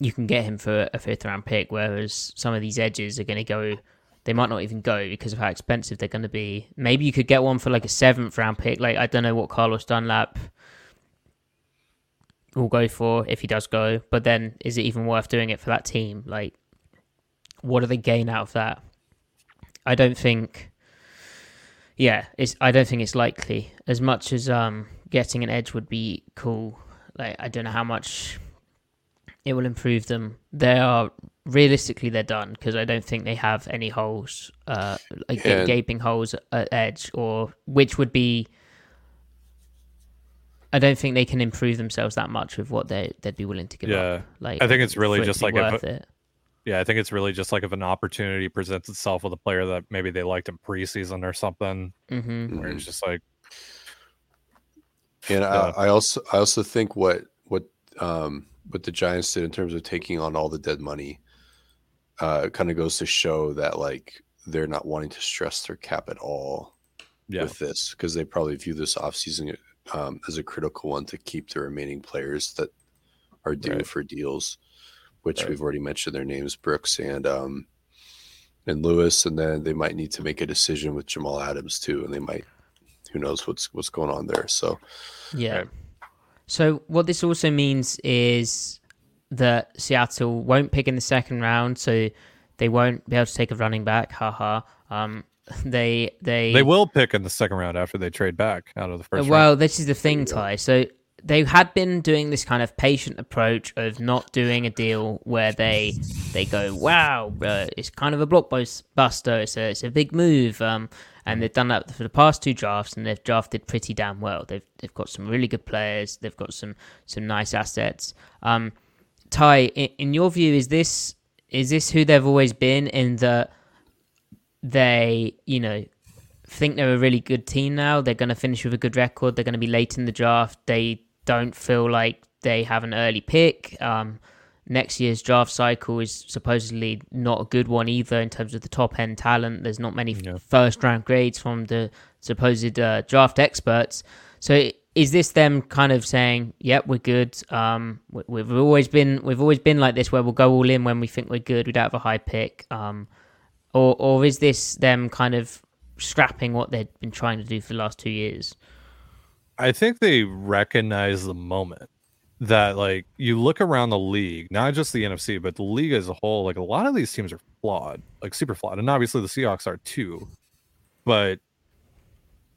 you can get him for a fifth round pick, whereas some of these edges are going to go. They might not even go because of how expensive they're going to be. Maybe you could get one for like a seventh round pick. Like I don't know what Carlos Dunlap will go for if he does go, but then is it even worth doing it for that team? Like, what do they gain out of that? I don't think. Yeah, it's. I don't think it's likely. As much as um getting an edge would be cool. Like I don't know how much it will improve them. They are realistically they're done because I don't think they have any holes, uh, like ga- And- gaping holes at edge, or which would be. I don't think they can improve themselves that much with what they they'd be willing to give Yeah. up. Like I think it's really for it just like worth vo- it. Yeah, I think it's really just like if an opportunity presents itself with a player that maybe they liked in preseason or something, hmm where it's just like, And Yeah. I, I also I also think what what um what the Giants did in terms of taking on all the dead money uh kind of goes to show that like they're not wanting to stress their cap at all yeah, with this because they probably view this offseason um, as a critical one to keep the remaining players that are due Right. for deals, which Right. we've already mentioned their names, Brooks and um, and Lewis, and then they might need to make a decision with Jamal Adams too, and they might, who knows what's what's going on there. So Yeah. Right. So what this also means is that Seattle won't pick in the second round, so they won't be able to take a running back. Haha. Um, they they they will pick in the second round after they trade back out of the first round. well, this is the thing, Ty. So they had been doing this kind of patient approach of not doing a deal where they they go, wow, uh, it's kind of a blockbuster, it's a, it's a big move, um, and they've done that for the past two drafts, and they've drafted pretty damn well. They've they've got some really good players, they've got some some nice assets. Um, Ty, in, in your view, is this is this who they've always been in that they, you know, think they're a really good team now. They're going to finish with a good record. They're going to be late in the draft. They don't feel like they have an early pick. Um, next year's draft cycle is supposedly not a good one either in terms of the top end talent. There's not many Yeah. first round grades from the supposed uh, draft experts. So is this them kind of saying, "Yep, we're good. Um, we- we've always been we've always been like this, where we'll go all in when we think we're good. We don't have a high pick." Um, or or is this them kind of scrapping what they've been trying to do for the last two years? I think they recognize the moment that like you look around the league, not just the NFC, but the league as a whole, like a lot of these teams are flawed, like super flawed. And obviously the Seahawks are too. But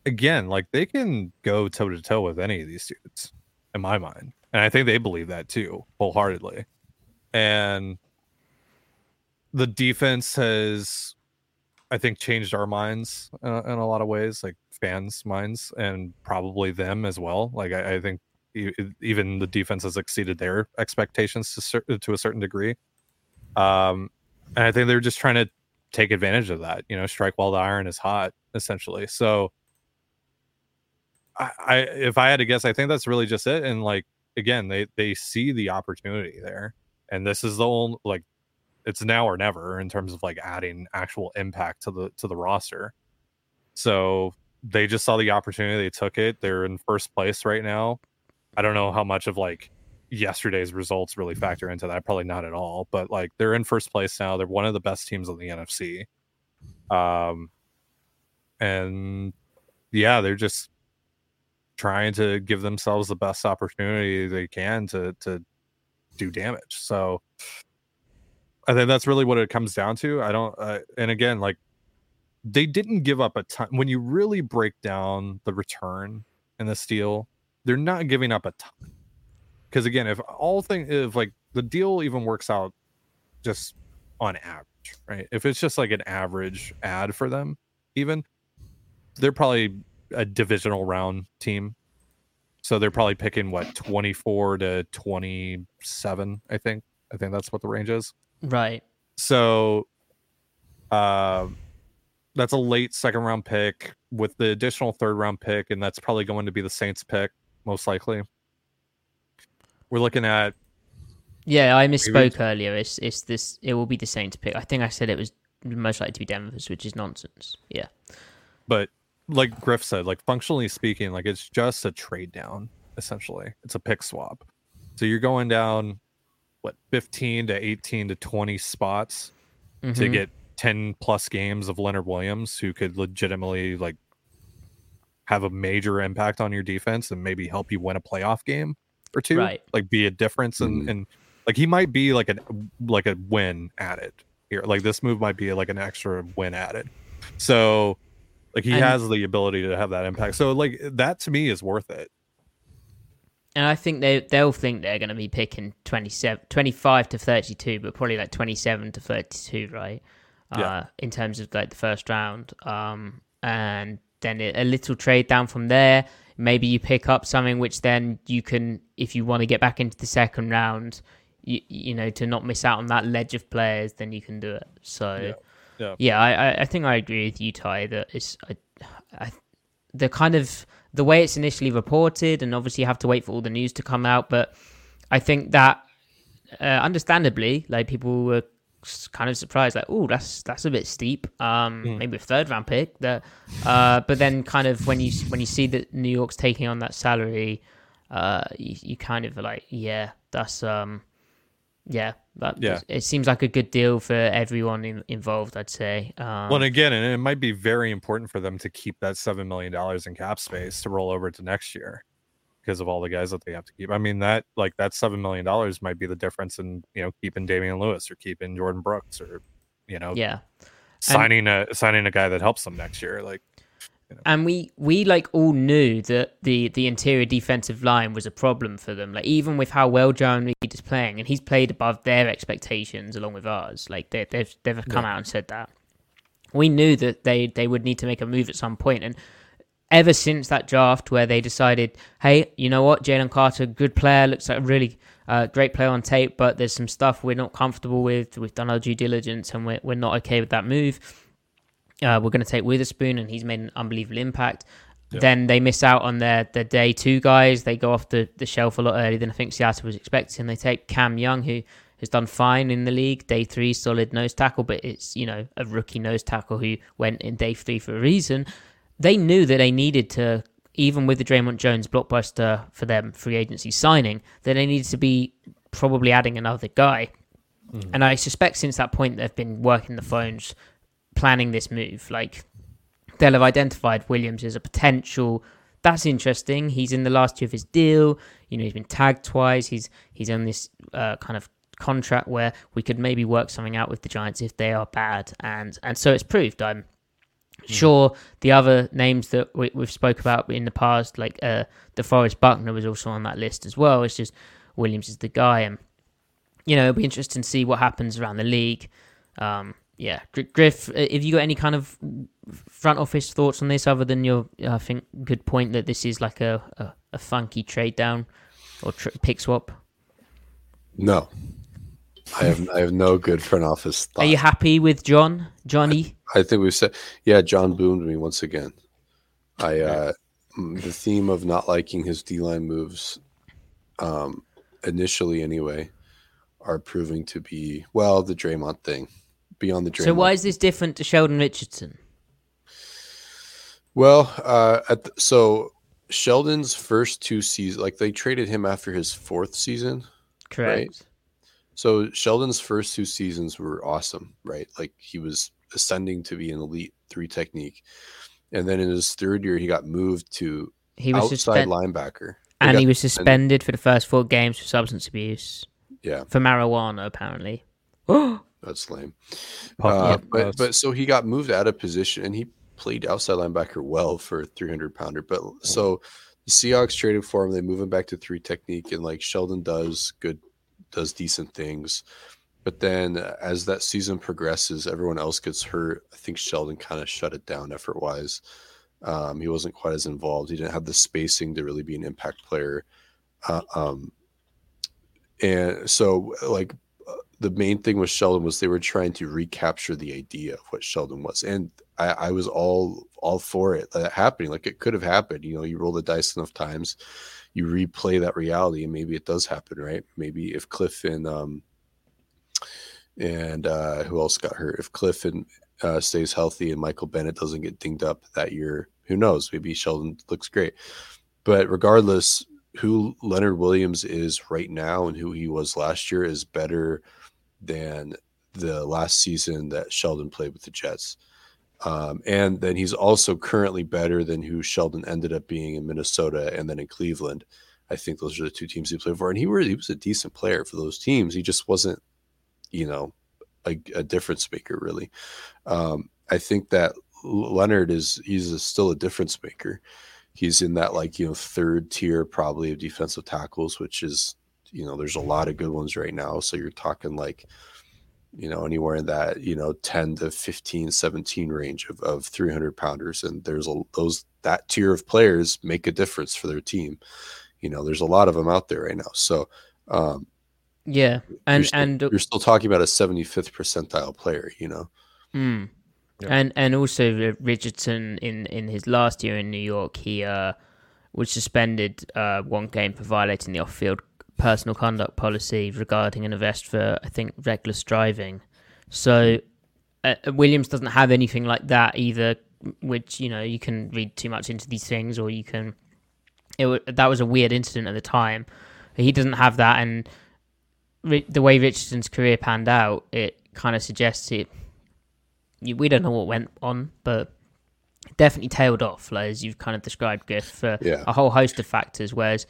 again, like they can go toe to toe with any of these dudes, in my mind. And I think they believe that too, wholeheartedly. And the defense has I think changed our minds uh, in a lot of ways, like fans' minds, and probably them as well. Like I, I think even the defense has exceeded their expectations to cer- to a certain degree. Um, and I think they're just trying to take advantage of that. You know, strike while the iron is hot, essentially. So, I, I if I had to guess, I think that's really just it. And like again, they they see the opportunity there, and this is the only like it's now or never in terms of like adding actual impact to the to the roster. So they just saw the opportunity, they took it. They're in first place right now. I don't know how much of like yesterday's results really factor into that. Probably not at all. But like they're in first place now. They're one of the best teams in the NFC. Um and yeah, they're just trying to give themselves the best opportunity they can to to do damage. So I think that's really what it comes down to. I don't, uh, and again, like they didn't give up a ton. When you really break down the return and the steal, they're not giving up a ton. Because again, if all thing, if like the deal even works out just on average, right? If it's just like an average ad for them, even they're probably a divisional round team. So they're probably picking what 24 to 27, I think. I think that's what the range is. Right. So um that's a late second round pick with the additional third round pick, and that's probably going to be the Saints pick, most likely. We're looking at Yeah, I misspoke earlier. It's it's this. It will be the Saints pick. I think I said it was most likely to be Denver's, which is nonsense. Yeah. but like Griff said, like functionally speaking, like it's just a trade down, essentially. It's a pick swap. So you're going down what 15 to 18 to 20 spots to Mhm. get 10 plus games of Leonard Williams who could legitimately like have a major impact on your defense and maybe help you win a playoff game or two. Right. Like be a difference and mm. and like he might be like an like a win added here. Like this move might be like an extra win added. So like he And- has the ability to have that impact. So like that to me is worth it. And I think they they'll think they're going to be picking 27, 25 to thirty two, but probably like twenty seven to thirty two, right? Yeah. Uh, in terms of like the first round, um, and then a a little trade down from there. Maybe you pick up something which then you can, if you want to get back into the second round, you, you know, to not miss out on that ledge of players, then you can do it. So, Yeah. yeah, I, I, I think I agree with you, Ty. That it's I, I, the kind of the way it's initially reported, and obviously you have to wait for all the news to come out. But I think that, uh, understandably, like people were kind of surprised, like, oh, that's that's a bit steep. Um, maybe a third round pick. That, uh, but then kind of when you when you see that New York's taking on that salary, uh, you, you kind of like, yeah, that's um, yeah, that Yeah. it seems like a good deal for everyone in, involved. I'd say. Um, Well, and again, and it might be very important for them to keep that seven million dollars in cap space to roll over to next year because of all the guys that they have to keep. I mean, that like that seven million dollars might be the difference in you know keeping Damien Lewis or keeping Jordyn Brooks or you know yeah. signing a signing a guy that helps them next year. Like and we we like all knew that the the interior defensive line was a problem for them. Like even with how well Jarran Reed is playing, and he's played above their expectations along with ours. Like they, they've they've come out and said that. We knew that they they would need to make a move at some point, and ever since that draft where they decided, hey, you know what, Jalen Carter, good player, looks like a really uh, great player on tape, but there's some stuff we're not comfortable with. We've done our due diligence, and we're we're not okay with that move uh, we're going to take Witherspoon, and he's made an unbelievable impact. Then they miss out on their, their day two guys. They go off the, the shelf a lot earlier than I think Seattle was expecting. They take Cam Young, who has done fine in the league. Day three, solid nose tackle, but it's you know a rookie nose tackle who went in day three for a reason. They knew that they needed to, even with the Dre'Mont Jones blockbuster for them free agency signing, that they needed to be probably adding another guy. Mm. And I suspect since that point they've been working the phones, planning this move. Like they'll have identified Williams as a potential. That's interesting. He's in the last year of his deal. You know, he's been tagged twice. He's he's on this uh, kind of contract where we could maybe work something out with the Giants if they are bad, and and so it's proved. I'm. Sure the other names that we, have spoke about in the past, like uh, Forest Buckner, was also on that list as well. It's just Williams is the guy, and you know it'll be interesting to see what happens around the league. Um, yeah, Griff, uh, have you got any kind of front office thoughts on this other than your, I think, good point that this is like a, a, a funky trade down or tr- pick swap? No, I have I have no good front office. Thought. Are you happy with John, Johnny? I, I think we said, yeah, John boomed me once again. I uh, the theme of not liking his D line moves, um, initially anyway, are proving to be well the Dre'Mont thing beyond the Dre'Mont. So why is this different to Sheldon Richardson? Well, uh, at the, so Sheldon's first two seasons, like they traded him after his fourth season, correct? Right? So Sheldon's first two seasons were awesome, right? Like he was ascending to be an elite three technique, and then in his third year, he got moved to he was outside suspend- linebacker, and he was suspended for the first four games for substance abuse. Yeah, for marijuana apparently. That's lame. Uh, but but so he got moved out of position, and he played outside linebacker well for a 300 pounder. But so the Seahawks traded for him. They move him back to three technique, and like Sheldon does good, does decent things. But then as that season progresses, everyone else gets hurt. I think Sheldon kind of shut it down effort wise. Um, he wasn't quite as involved. He didn't have the spacing to really be an impact player. Uh, um, and so, like, the main thing with Sheldon was they were trying to recapture the idea of what Sheldon was, and I, I was all all for it that happening. Like it could have happened. You know, you roll the dice enough times, you replay that reality, and maybe it does happen, right? Maybe if Cliff and um and uh, who else got hurt? If Cliff Avril uh, stays healthy and Michael Bennett doesn't get dinged up that year, who knows? Maybe Sheldon looks great. But regardless, who Leonard Williams is right now and who he was last year is better than the last season that Sheldon played with the Jets. Um, and then he's also currently better than who Sheldon ended up being in Minnesota and then in Cleveland. I think those are the two teams he played for. And he, he was a decent player for those teams. He just wasn't, you know, a, a difference maker, really. Um, I think that Leonard is, he's a, still a difference maker. He's in that, like, you know, third tier probably of defensive tackles, which is you know, there's a lot of good ones right now. So you're talking like, you know, anywhere in that, you know, 10 to 15, 17 range of, of 300 pounders. And there's a, those, that tier of players make a difference for their team. You know, there's a lot of them out there right now. So, um, yeah. And, you're still, and you're still talking about a 75th percentile player, you know? Mm. Yeah. And, and also Richardson in, in his last year in New York, he, uh, was suspended uh, one game for violating the off-field personal conduct policy regarding an arrest for, I think, reckless driving. So uh, Williams doesn't have anything like that either, which, you know, you can read too much into these things or you can. It, that was a weird incident at the time. He doesn't have that, and the way Richardson's career panned out, it kind of suggests it. We don't know what went on, but definitely tailed off, like, as you've kind of described, Griff, for yeah. a whole host of factors. Whereas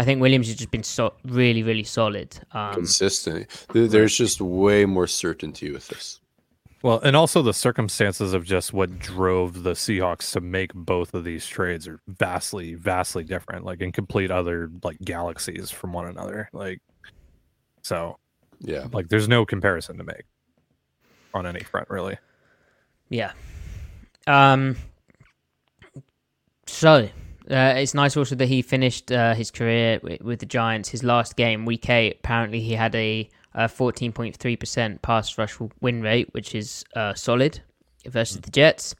I think Williams has just been so really, really solid. Um, Consistent. There's just way more certainty with this. Well, and also the circumstances of just what drove the Seahawks to make both of these trades are vastly, vastly different, like in complete other like galaxies from one another. Like, so yeah, like there's no comparison to make on any front, really. Yeah. Um. So uh, it's nice also that he finished uh, his career with, with, the Giants. His last game, week eight, apparently he had a, a 14.3% pass rush win rate, which is uh, solid versus the Jets.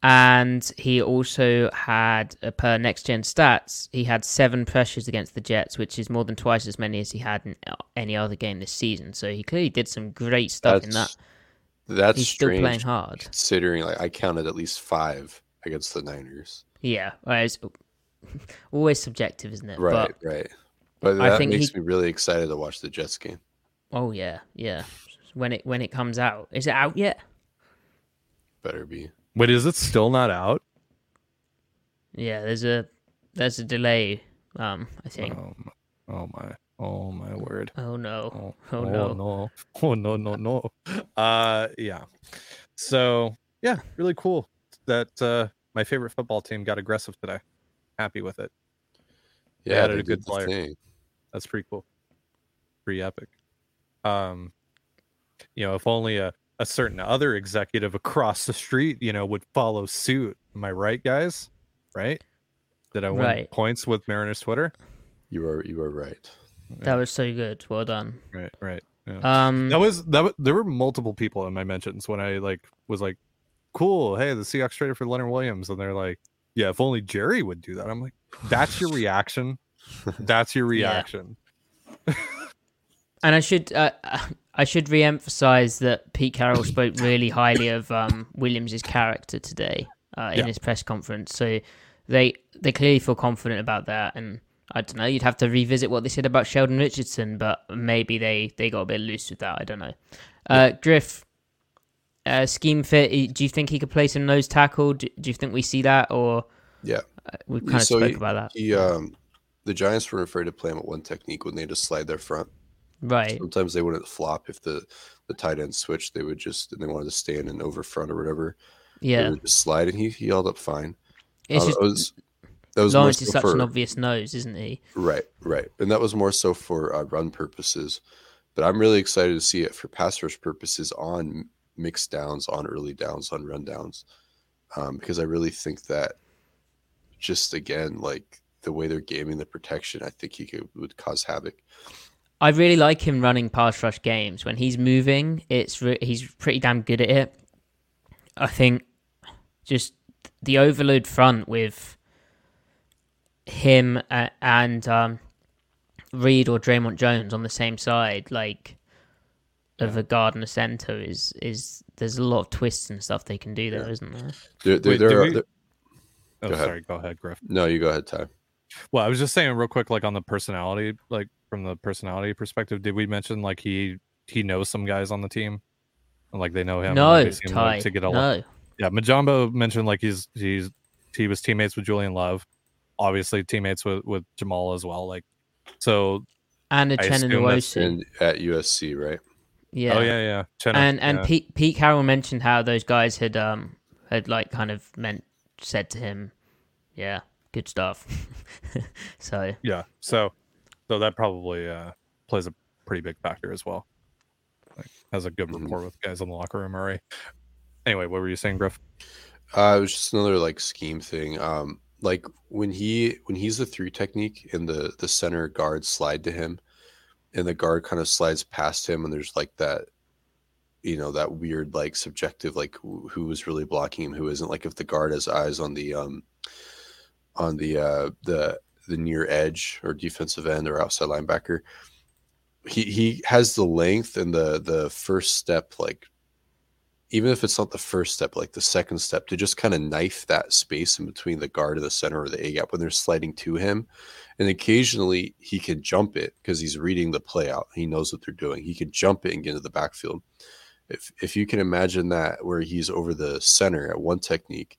And he also had, uh, per next gen stats, he had seven pressures against the Jets, which is more than twice as many as he had in uh, any other game this season. So he clearly did some great stuff in that. That's that's He's still playing hard. considering like I counted at least five against the Niners. Yeah, always subjective, isn't it? Right, But, right. But I that think makes he- me really excited to watch the Jets game. oh yeah, yeah. When it when it comes out, is it out yet? Better be. Wait, is it still not out? Yeah, there's a there's a delay. Um, I think. Oh, my, oh my, oh my word. Oh no. Oh, Oh, no. no. Oh no, no, no. Uh yeah. So yeah, really cool that uh my favorite football team got aggressive today. Happy with it. They Yeah, added a good player. thing. That's pretty cool. Pretty epic. Um you know, if only a, a certain other executive across the street, you know, would follow suit. Am I right, guys? Right? Did I win Right. points with Mariners Twitter? You are you are right. That was so good. Well done. Right, right. Yeah. Um, That was that. wa- There were multiple people in my mentions when I like was like, "Cool, hey, the Seahawks traded for Leonard Williams," and they're like, "Yeah, if only Jerry would do that." I'm like, "That's your reaction. That's your Yeah. reaction." and I should uh, I should re-emphasize that Pete Carroll spoke really highly of um, Williams's character today uh, in Yeah. his press conference. So they they clearly feel confident about that. And I don't know, you'd have to revisit what they said about Sheldon Richardson, but maybe they they got a bit loose with that. I don't know. Uh, Griff, uh, scheme fit. Do you think he could play some nose tackle? Do, do you think we see that, or Yeah. uh, we kind of So spoke he- about that? He um the Giants were afraid to play him at one technique when they just slide their front. Right. Sometimes they wouldn't flop if the the tight end switched. They would just and they wanted to stand and over front or whatever. They Yeah. would just slide and he, he held up fine. It's Uh, just that was, that was Lawrence is so such an obvious nose, isn't he? Right, right. And that was more so for uh, run purposes. But I'm really excited to see it for pass rush purposes on mixed downs, on early downs, on run downs. Um, because I really think that just again, like the way they're gaming the protection, I think he could would cause havoc. I really like him running pass rush games. When he's moving, it's re- he's pretty damn good at it. I think just the overload front with him uh, and um, Reed or Dre'Mont Jones on the same side, like of a guard and a center, is is there's a lot of twists and stuff they can do there, Yeah. not there? There, there, Wait, there are, we- there- Oh, Go sorry. Go ahead, Griff. no, you go ahead, Ty. Well, I was just saying real quick, like on the personality, like from the personality perspective, did we mention like he he knows some guys on the team, and like they know him? and, No, like, Ty. like, to get along. No, Yeah, Majumbo mentioned like he's he's he was teammates with Julian Love, obviously teammates with with Jamal as well. Like, so and a I Chen assume that's And at USC, right? Yeah. oh yeah, yeah, Chenna, and and yeah. Pete Pete Carroll mentioned how those guys had um had like kind of meant said to him, yeah, good stuff. so yeah, so so that probably uh plays a pretty big factor as well. Like, has a good Mhm. rapport with guys in the locker room already. Anyway, what were you saying, Griff? Uh, it was just another like scheme thing. Um, like when he when he's the three technique and the the center guard slide to him, and the guard kind of slides past him, and there's like that, you know, that weird like subjective like who, was really blocking him, who isn't. Like if the guard has eyes on the um on the uh the the near edge or defensive end or outside linebacker, he he has the length and the the first step like even if it's not the first step, like the second step, to just kind of knife that space in between the guard of the center or the A gap when they're sliding to him. And occasionally he can jump it because he's reading the play out. He knows what they're doing. He can jump it and get into the backfield. If if you can imagine that where he's over the center at one technique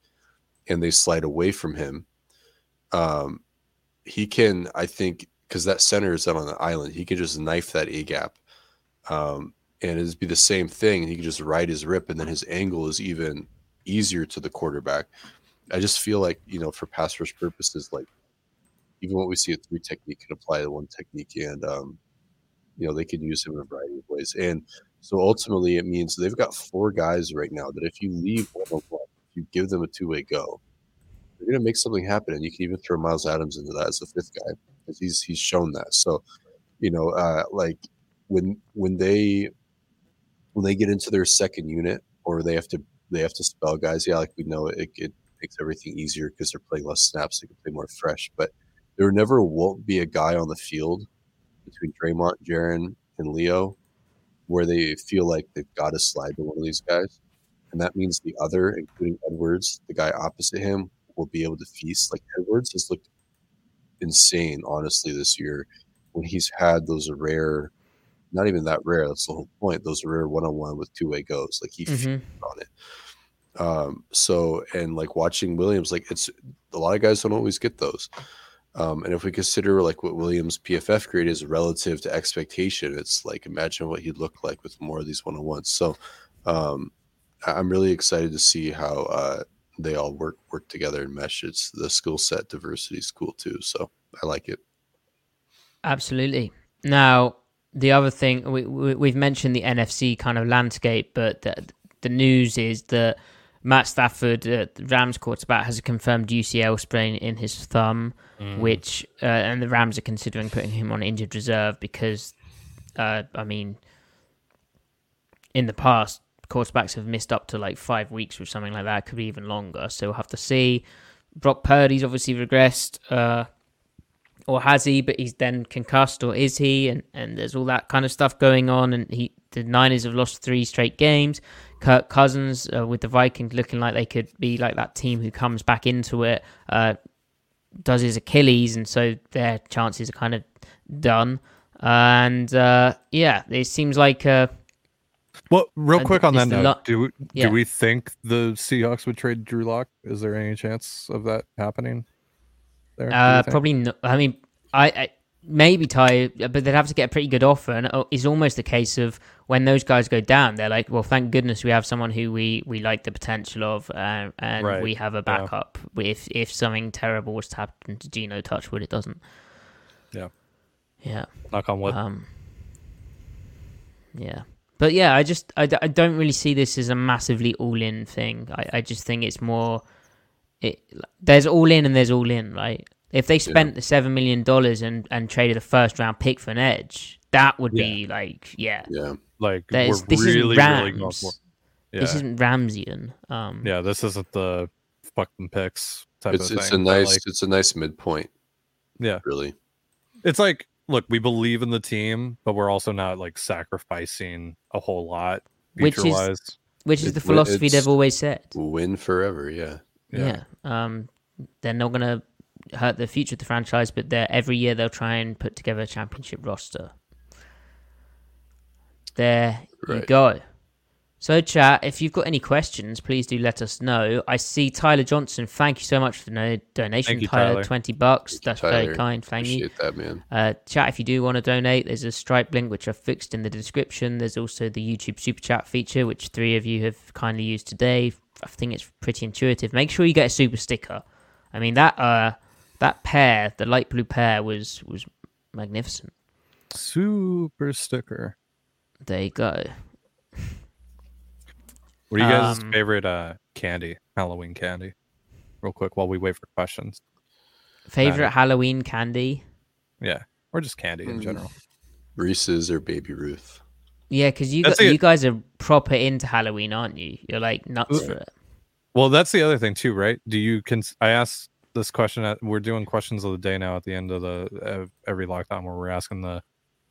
and they slide away from him, um, he can, I think, because that center is out on the island, he can just knife that A gap. Um, and it'd be the same thing. And he can just ride his rip, and then his angle is even easier to the quarterback. I just feel like you know, for pass rush purposes, like even what we see at three technique can apply to one technique, and um, you know they can use him in a variety of ways. And so ultimately, it means they've got four guys right now that if you leave one on one, if you give them a two way go, they're going to make something happen. And you can even throw Myles Adams into that as a fifth guy because he's he's shown that. So you know, uh, like when when they when they get into their second unit or they have to they have to spell guys. Yeah, like we know it, it makes everything easier because they're playing less snaps. They can play more fresh. But there never won't be a guy on the field between Dre'Mont, Jarran, and Leo where they feel like they've got to slide to one of these guys. And that means the other, including Edwards, the guy opposite him, will be able to feast. Like Edwards has looked insane, honestly, this year when he's had those rare, not even that rare, that's the whole point, those are rare one on one with two way goes. Like he Mhm. on it. Um, so and like watching Williams, like it's a lot of guys don't always get those. Um, and if we consider like what Williams PFF grade is relative to expectation, it's like imagine what he'd look like with more of these one on ones. So um, I'm really excited to see how uh, they all work work together and mesh. It's the skill set diversity is cool too. So I like it. Absolutely. Now, the other thing we, we we've mentioned the NFC kind of landscape, but the, the news is that Matt Stafford, uh, the Rams quarterback, has a confirmed UCL sprain in his thumb, which uh, and the Rams are considering putting him on injured reserve because, uh, I mean, in the past, quarterbacks have missed up to like five weeks or something like that. Could be even longer. So we'll have to see. Brock Purdy's obviously regressed. Or has he? But he's then concussed, or is he? And and there's all that kind of stuff going on. And he, the Niners have lost three straight games. Kirk Cousins uh, with the Vikings looking like they could be like that team who comes back into it, uh, does his Achilles, and so their chances are kind of done. And uh, yeah, it seems like uh, Well, real quick on that note, lo- do we, Yeah. do we think the Seahawks would trade Drew Lock? Is there any chance of that happening? There, Uh, probably. No, I mean, I, I maybe Ty, but they'd have to get a pretty good offer, and it's almost a case of when those guys go down, they're like, well, thank goodness we have someone who we we like the potential of, uh, and Right, we have a yeah. backup if if something terrible was to happen to Geno Touchwood, it doesn't. Yeah. Yeah. Knock on wood. Um. Yeah. But yeah, I just I don't really see this as a massively all in thing. I, I just think it's more it there's all in and there's all in, right? If they spent the seven million dollars and and traded a first round pick for an edge, that would be like yeah. Yeah. like we're this really, isn't really Rams. going for. Yeah, This isn't Ramsian. Um, yeah. This isn't the fucking picks type It's of it's a thing. but, nice like, it's a nice midpoint. Yeah. Really. it's like look, we believe in the team, but we're also not like sacrificing a whole lot Which is- which is It- the philosophy they've always said. Win forever, yeah. Yeah. Um, they're not going to hurt the future of the franchise, but they're, every year they'll try and put together a championship roster. There you go. So, chat, if you've got any questions, please do let us know. I see Tyler Johnson. Thank you so much for the no- donation, Thank you, Tyler. Tyler. 20 bucks. That's very kind. Thank you. Appreciate that, man. Uh, chat, if you do want to donate, there's a Stripe link which I've fixed in the description. There's also the YouTube Super Chat feature, which three of you have kindly used today. I think it's pretty intuitive. Make sure you get a super sticker. I mean that uh that pair, the light blue pair, was was magnificent. Super sticker. There you go. What are you guys' Um, favorite uh candy? Halloween candy. Real quick while we wait for questions. Favorite Uh, Halloween candy? Yeah. Or just candy in Mm. general. Reese's or Baby Ruth. Yeah, because you got, it. you guys are proper into Halloween, aren't you? You're like nuts for it. Well, that's the other thing too, right? Do you cons- I asked this question at we're doing questions of the day now at the end of the of every lockdown where we're asking the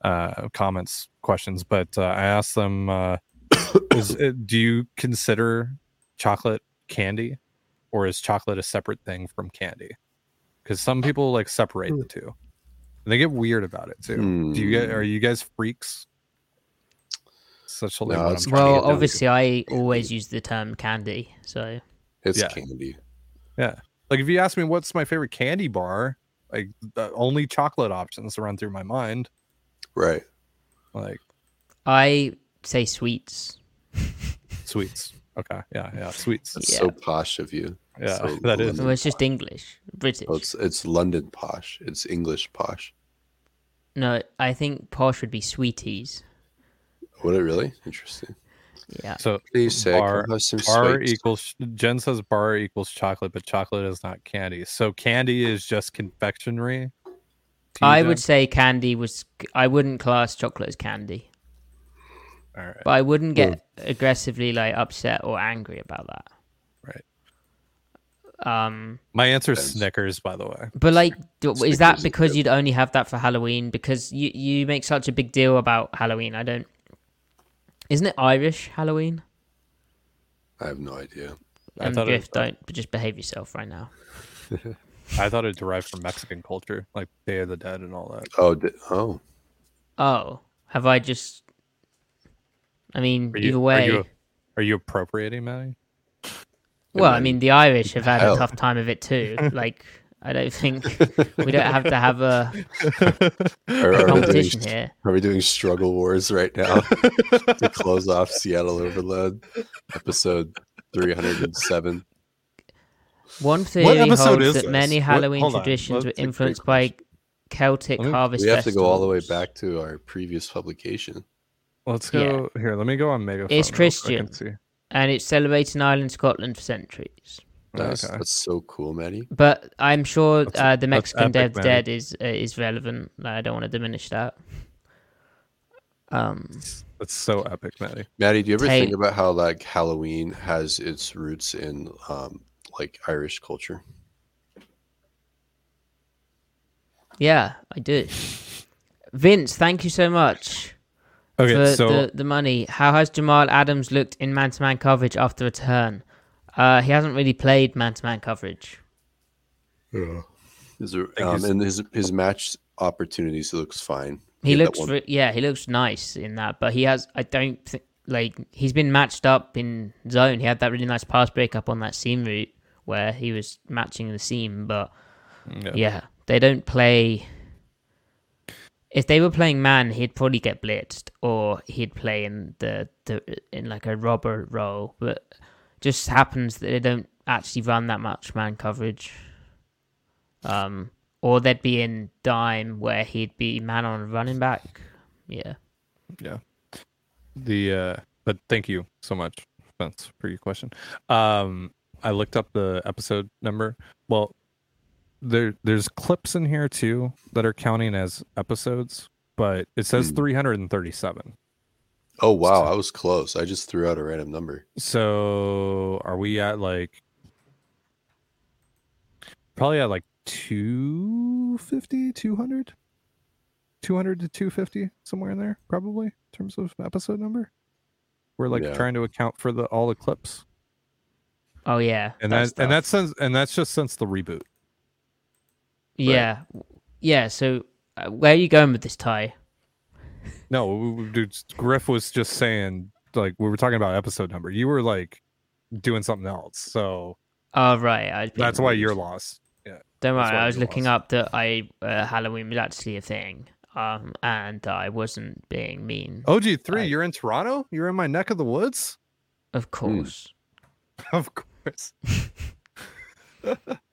uh comments questions, but uh, I asked them uh is do you consider chocolate candy or is chocolate a separate thing from candy? Cuz some people like separate the two. And they get weird about it too. Do you get are you guys freaks? Such like No, what I'm Well, get down to. obviously, I always use the term candy. So It's Yeah. candy. Yeah. Like if you ask me what's my favorite candy bar, like the only chocolate options run through my mind. Right. Like I say sweets. sweets. Okay. Yeah. Yeah. Sweets. That's Yeah. so posh of you. Yeah. So that is. London Well, it's just. English, British. Oh, it's it's London posh. It's English posh. No, I think posh would be sweeties. Would it really? Interesting. Yeah. So Please say bar, some bar equals Jen says bar equals chocolate, but chocolate is not candy. So candy is just confectionery. I Jen? would say candy was. I wouldn't class chocolate as candy. All right. but I wouldn't get aggressively like upset or angry about that. Right. Um, My answer is Snickers, by the way. but like, do, is that because you'd only have that for Halloween? Because you you make such a big deal about Halloween. I don't. Isn't it Irish Halloween? I have no idea. I thought it- Griff, don't but just behave yourself right now. I thought it derived from Mexican culture, like Day of the Dead and all that. Oh, di- oh, Oh, have I just? I mean, Are you, either way. are you, are you appropriating, Matty? Well, I then- mean, the Irish have had Hell. a tough time of it too. Like, I don't think we don't have to have a are, are, we doing, competition here. are we doing struggle wars right now to close off Seattle Overload, episode three hundred and seven? One theory holds that this? many Halloween hold on, traditions were that's a great influenced by Celtic me- harvest. We have to go all the way back to our previous publication. Let's Yeah. go here. Let me go on Megaphone. It's Christian. and and it's celebrated in Ireland, Scotland for centuries. Nice. Okay. That's so cool, Matty. But I'm sure uh, the Mexican Day epic, of the man. Dead is uh, is relevant. I don't want to diminish that. Um, That's so epic, Matty. Matty, do you ever Hey. think about how like Halloween has its roots in um, like Irish culture? yeah, I do. Vince, thank you so much Okay, for so the, the money. How has Jamal Adams looked in man to man coverage after return? Uh, he hasn't really played man to man coverage. Is there, um, and his his match opportunities looks fine. He had looks, re- yeah, he looks nice in that, but he has, I don't think, like, he's been matched up in zone. He had that really nice pass break up on that seam route where he was matching the seam, but yeah. yeah, they don't play. If they were playing man, he'd probably get blitzed, or he'd play in the, the in like a robber role. But just happens that they don't actually run that much man coverage. Um, or they'd be in dime where he'd be man on running back. Yeah, Yeah. The uh but thank you so much, Spence, for your question. Um I looked up the episode number. Well, there there's clips in here too that are counting as episodes, but it says Hmm. 337. Oh wow, I was close. I just threw out a random number. So are we at like probably at like 250, 200? 200 to 250 somewhere in there probably in terms of episode number. We're like Yeah. trying to account for the all the clips. oh yeah, And that's that and that's since and that's just since the reboot. yeah, yeah. So uh, where are you going with this Ty? No, we- we- dude, Griff was just saying like we were talking about episode number. You were like doing something else. So Oh right, I was being that's why rude. you're lost. Yeah. Don't worry, I was looking lost. up that I uh, Halloween was actually a thing, um, and I wasn't being mean, OG3, I- you're in Toronto? You're in my neck of the woods? of course. Of course.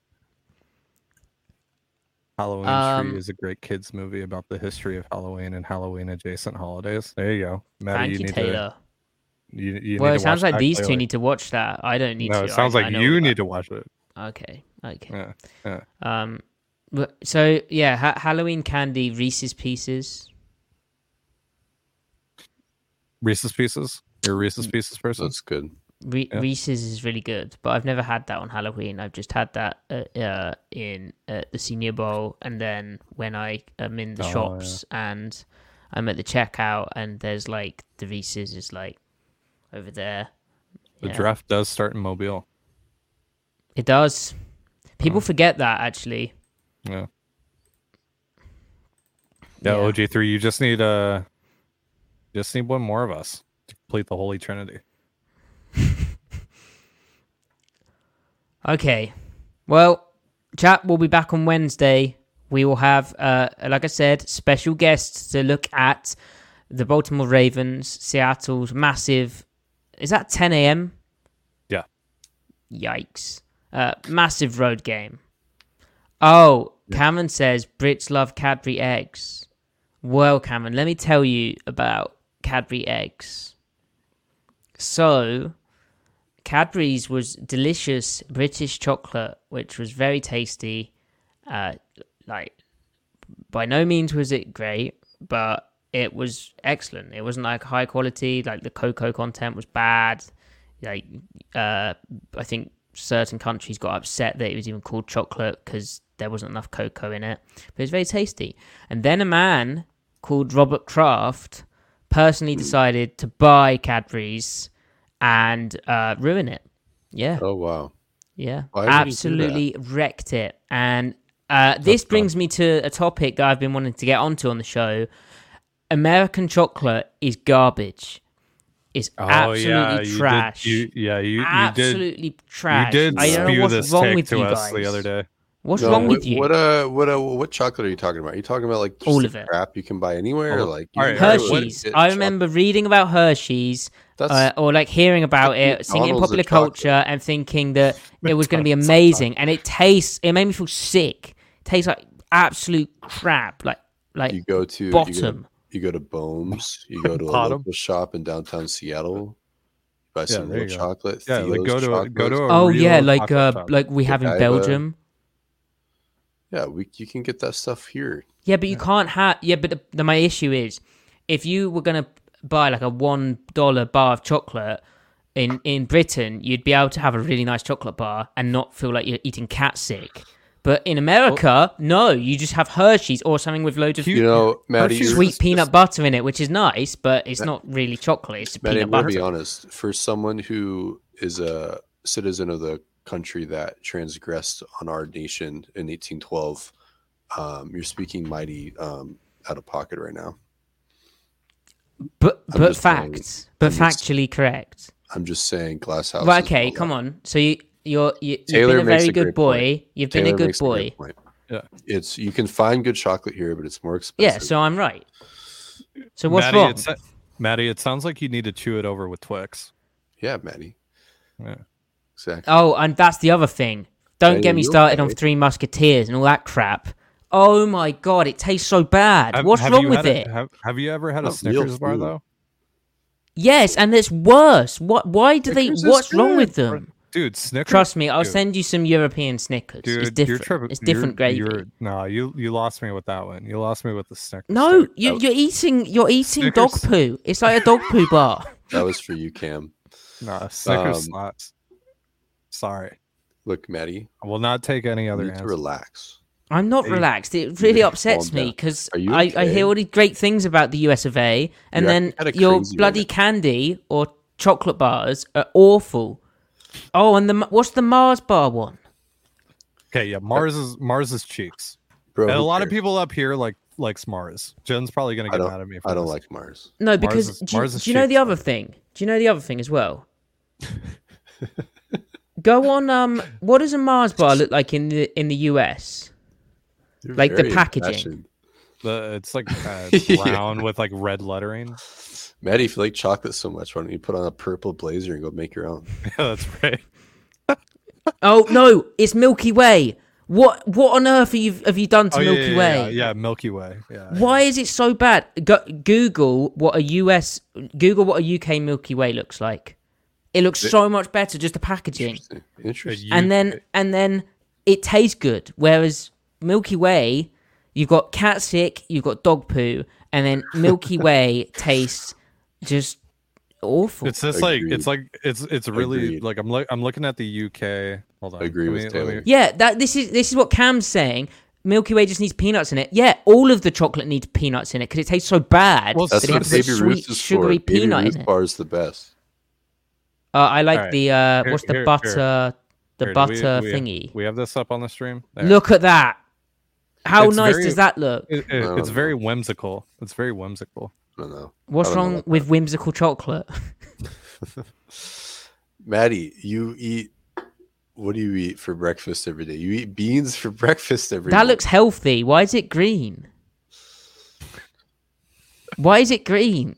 Halloween Um, Tree is a great kids movie about the history of Halloween and Halloween adjacent holidays. There you go. Matty, Thank you, you, need Taylor. to you, you well, need it to sounds like these two clearly. need to watch that. I don't need No, to. it sounds I, like I you need that. to watch it. Okay, okay. Yeah. Um, so yeah, ha- Halloween candy, Reese's Pieces. Reese's Pieces. You're a Reese's Pieces person. That's good. Re- Yeah. Reese's is really good, but I've never had that on Halloween. I've just had that uh, uh, in uh, the Senior Bowl, and then when I am in the Oh, yeah. shops and I'm at the checkout, and there's like the Reese's is like over there. The Yeah. draft does start in Mobile. It does. People Oh. forget that actually. Yeah. Yeah, Yeah. OG3, you just need uh just need one more of us to complete the Holy Trinity. Okay. Well, chat will be back on Wednesday. We will have, uh, like I said, special guests to look at the Baltimore Ravens, Seattle's massive. Is that 10 a.m.? Yeah. Yikes. Uh, massive road game. Oh, Cameron says Brits love Cadbury eggs. Well, Cameron, let me tell you about Cadbury eggs. So, Cadbury's was delicious British chocolate, which was very tasty. Uh, like, by no means was it great, but it was excellent. It wasn't like high quality. Like the cocoa content was bad. Like uh, I think certain countries got upset that it was even called chocolate because there wasn't enough cocoa in it. But it was very tasty. And then a man called Robert Kraft personally decided to buy Cadbury's and uh, ruin it. Yeah. Oh wow. Yeah, Why would he do that? absolutely wrecked it. And uh, this brings me to a topic that I've been wanting to get onto on the show. American chocolate is garbage. It's Oh absolutely yeah, you trash. Did, you, yeah, you, you did. absolutely trash. You did I don't know spew what's this wrong with to you us guys. the other day. What's No, wrong what, with you? What uh, what uh, what chocolate are you talking about? Are you talking about like just All of it. crap you can buy anywhere? Oh, like right, all right, Hershey's. get I chocolate- remember reading about Hershey's, That's uh, or like hearing about it, seeing it in popular of chocolate. culture, and thinking that it was going to be amazing. And it tastes. It made me feel sick. It tastes like absolute crap. Like like you go to you go, bottom. you go to Boehm's, you go to a Bottom. local shop in downtown Seattle, buy some there real go. chocolate. Yeah, like go to a, go to a Oh real yeah, like uh, like we have in Godiva. Belgium. yeah, we you can get that stuff here. Yeah, but you can't have. Yeah, but the, the, my issue is, if you were gonna buy like a one dollar bar of chocolate in in Britain, you'd be able to have a really nice chocolate bar and not feel like you're eating cat sick. But in America, no, you just have Hershey's or something with loads of You know, Matty, sweet just- peanut butter in it, which is nice, but it's not really chocolate. It's Matty, peanut I'm gonna be honest. For someone who is a citizen of the country that transgressed on our nation in 1812, um, you're speaking mighty um, out of pocket right now. But I'm but just saying- facts, but I'm just- factually correct. I'm just saying, glass house. Right, okay, come on. So you you're you, you've been a makes very a good boy. point. You've been a good makes boy. point. Yeah. It's you can find good chocolate here, but it's more expensive. Yeah, so I'm right. So what's Matty, wrong? It Matty, it sounds like you need to chew it over with Twix. yeah, Matty. Yeah. Exactly. Oh, and that's the other thing. Don't Yeah, get me you started on? Three Musketeers and all that crap. Oh my god, it tastes so bad. Have- What's have wrong with had a- it? have, have you ever had a Not real Snickers bar food. though? Yes, and it's worse. What? Why do Snickers they? What's wrong with them? Dude, Snickers. Trust me, I'll dude, send you some European Snickers. Dude, it's you're different. tripping. It's different you're, gravy. You're, no, you you lost me with that one. You lost me with the Snickers. No, dude. you, you're eating. You're eating dog Snickers- poo. It's like a dog poo bar. That was for you, Cam. no, Snickers Um, slaps. Sorry, Look, Matty, I will not take any you other need to relax. I'm not relaxed. It really upsets me because Are you I, I hear all these great things about the US of A, and You're then acting your bloody now. candy or chocolate bars are awful. Oh, and the what's the Mars bar one? Okay, yeah, Mars is Mars is cheeks. Bro, and a who lot of people up here like likes Mars. Jen's probably gonna get mad at me. For I don't this. like Mars. No, because is- do, you, Mars is do you know the other though. thing? Do you know the other thing as well? Go on. Um, what does a Mars bar look like in the in the US? You're Like the packaging. impassioned. The, it's like uh, Yeah. brown with like red lettering. Matty, if you like chocolate so much, why don't you put on a purple blazer and go make your own? Yeah, that's right. Oh no, it's Milky Way. What what on earth have you have you done to Oh, yeah, Milky yeah, Way? Yeah, yeah, Milky Way. Yeah. Why is it so bad? Go, Google what a US Google what a UK Milky Way looks like. It looks so much better just the packaging. Interesting. Interesting. and then and then it tastes good. Whereas Milky Way, you've got cat sick, you've got dog poo, and then Milky Way tastes just awful. It's just like it's like it's it's really Agreed. like I'm look I'm looking at the UK. Hold on. Agree let with me- Taylor. me- yeah, that this is this is what Cam's saying. Milky Way just needs peanuts in it. Yeah, all of the chocolate needs peanuts in it because it tastes so bad. Well, That's that it what has a Baby sweet, Ruth is sugary for. Baby peanut Ruth it. bar is the best. Uh, I like Alright. the uh, Here- what's the here- butter, here. the Here, butter we, we, thingy. We have this up on the stream. There. Look at that! How It's nice very- does that look? It- it- it's no. very whimsical. It's very whimsical. I don't know. What's don't wrong about with whimsical chocolate? Matty, you eat. What do you eat for breakfast every day? You eat beans for breakfast every that morning. looks healthy. Why is it green? Why is it green?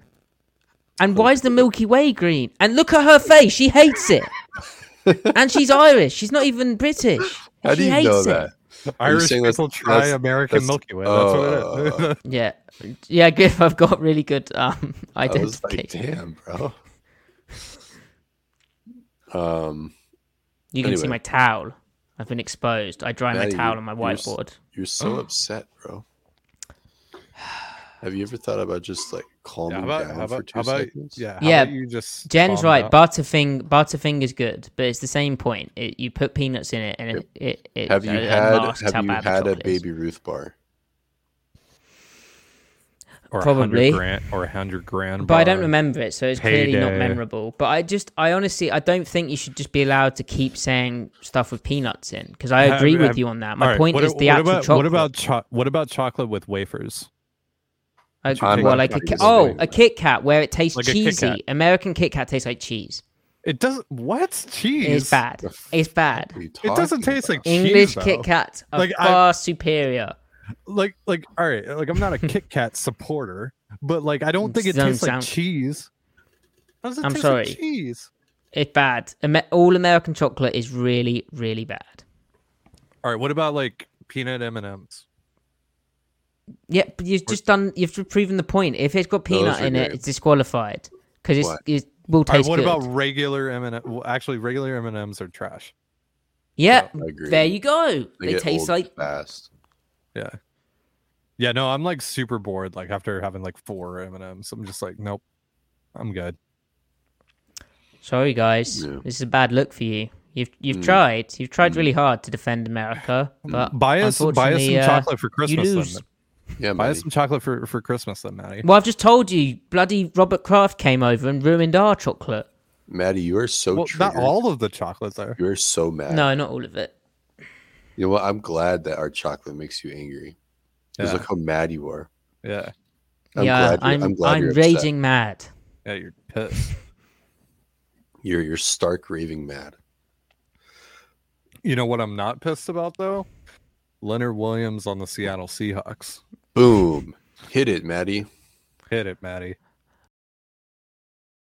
And why is the Milky Way green? And look at her face. She hates it. and she's Irish. She's not even British. How she do you hates know it. that? Are you Irish saying that's- people try that's- American that's- Milky Way. That's what it is. Yeah, yeah. Griff, I've got really good um I was like, identification. damn, bro. Um, you can see my towel. I've been exposed. I dry my towel on my you're whiteboard. you're so upset, bro. Have you ever thought about just like calming Yeah, how about, down how for two how about seconds? yeah, how Yeah, about you just Jen's right. down? Butterfing is good, but it's the same point. It, you put peanuts in it, and it it, it Have you it had have you had a baby Ruth bar? or probably. grand or a hundred grand. But I don't remember it, so it's clearly not memorable. But I just, I honestly, I don't think you should just be allowed to keep saying stuff with peanuts in because I Have- agree with have- you on that. My All right, point what, is the what actual about, chocolate. What about cho- what about chocolate with wafers? I, well, like a Ki- oh, a. Kit Kat where it tastes Like a Kit cheesy. American Kit Kat tastes like cheese. It doesn't. What cheese? It's bad. It's bad. What are you It doesn't talking taste like about? English cheese, Kit though. Kats are Like, I- far superior. Like, like, all right. Like, I'm not a Kit Kat supporter, but like, I don't think it Doesn't tastes like cheese. How does it I'm taste sorry. Like cheese. It's bad. All American chocolate is really, really bad. All right. What about like peanut M and M's? Yeah, you've just done. You've proven the point. If it's got Those peanut are in it, great. it's disqualified because it's What? it will All right, taste what good. about regular M and well, actually regular M and M's are trash. yeah, I agree. there you go. They They, get taste old like fast. Yeah. Yeah. No, I'm like super bored. Like after having like four M and M's, I'm just like, nope, I'm good. Sorry, guys. Yeah. This is a bad look for you. You've you've Mm. tried. You've tried really hard to defend America, but buy us, buy us some uh, chocolate for you Christmas. lose. Then. Yeah, Buy us some chocolate for for Christmas, then, Matty. Well, I've just told you, bloody Robert Kraft came over and ruined our chocolate. Matty, you are so Well, triggered. not all of the chocolates are. You are so mad. No, not all of it. You know what? I'm glad that our chocolate makes you angry. Because Yeah. look how mad you are. Yeah. I'm yeah, glad you're- I'm I'm glad I'm you're upset. raging mad. Yeah, you're pissed. You're you're stark raving mad. You know what I'm not pissed about though? Leonard Williams on the Seattle Seahawks. Boom. Hit it, Matty. Hit it, Matty.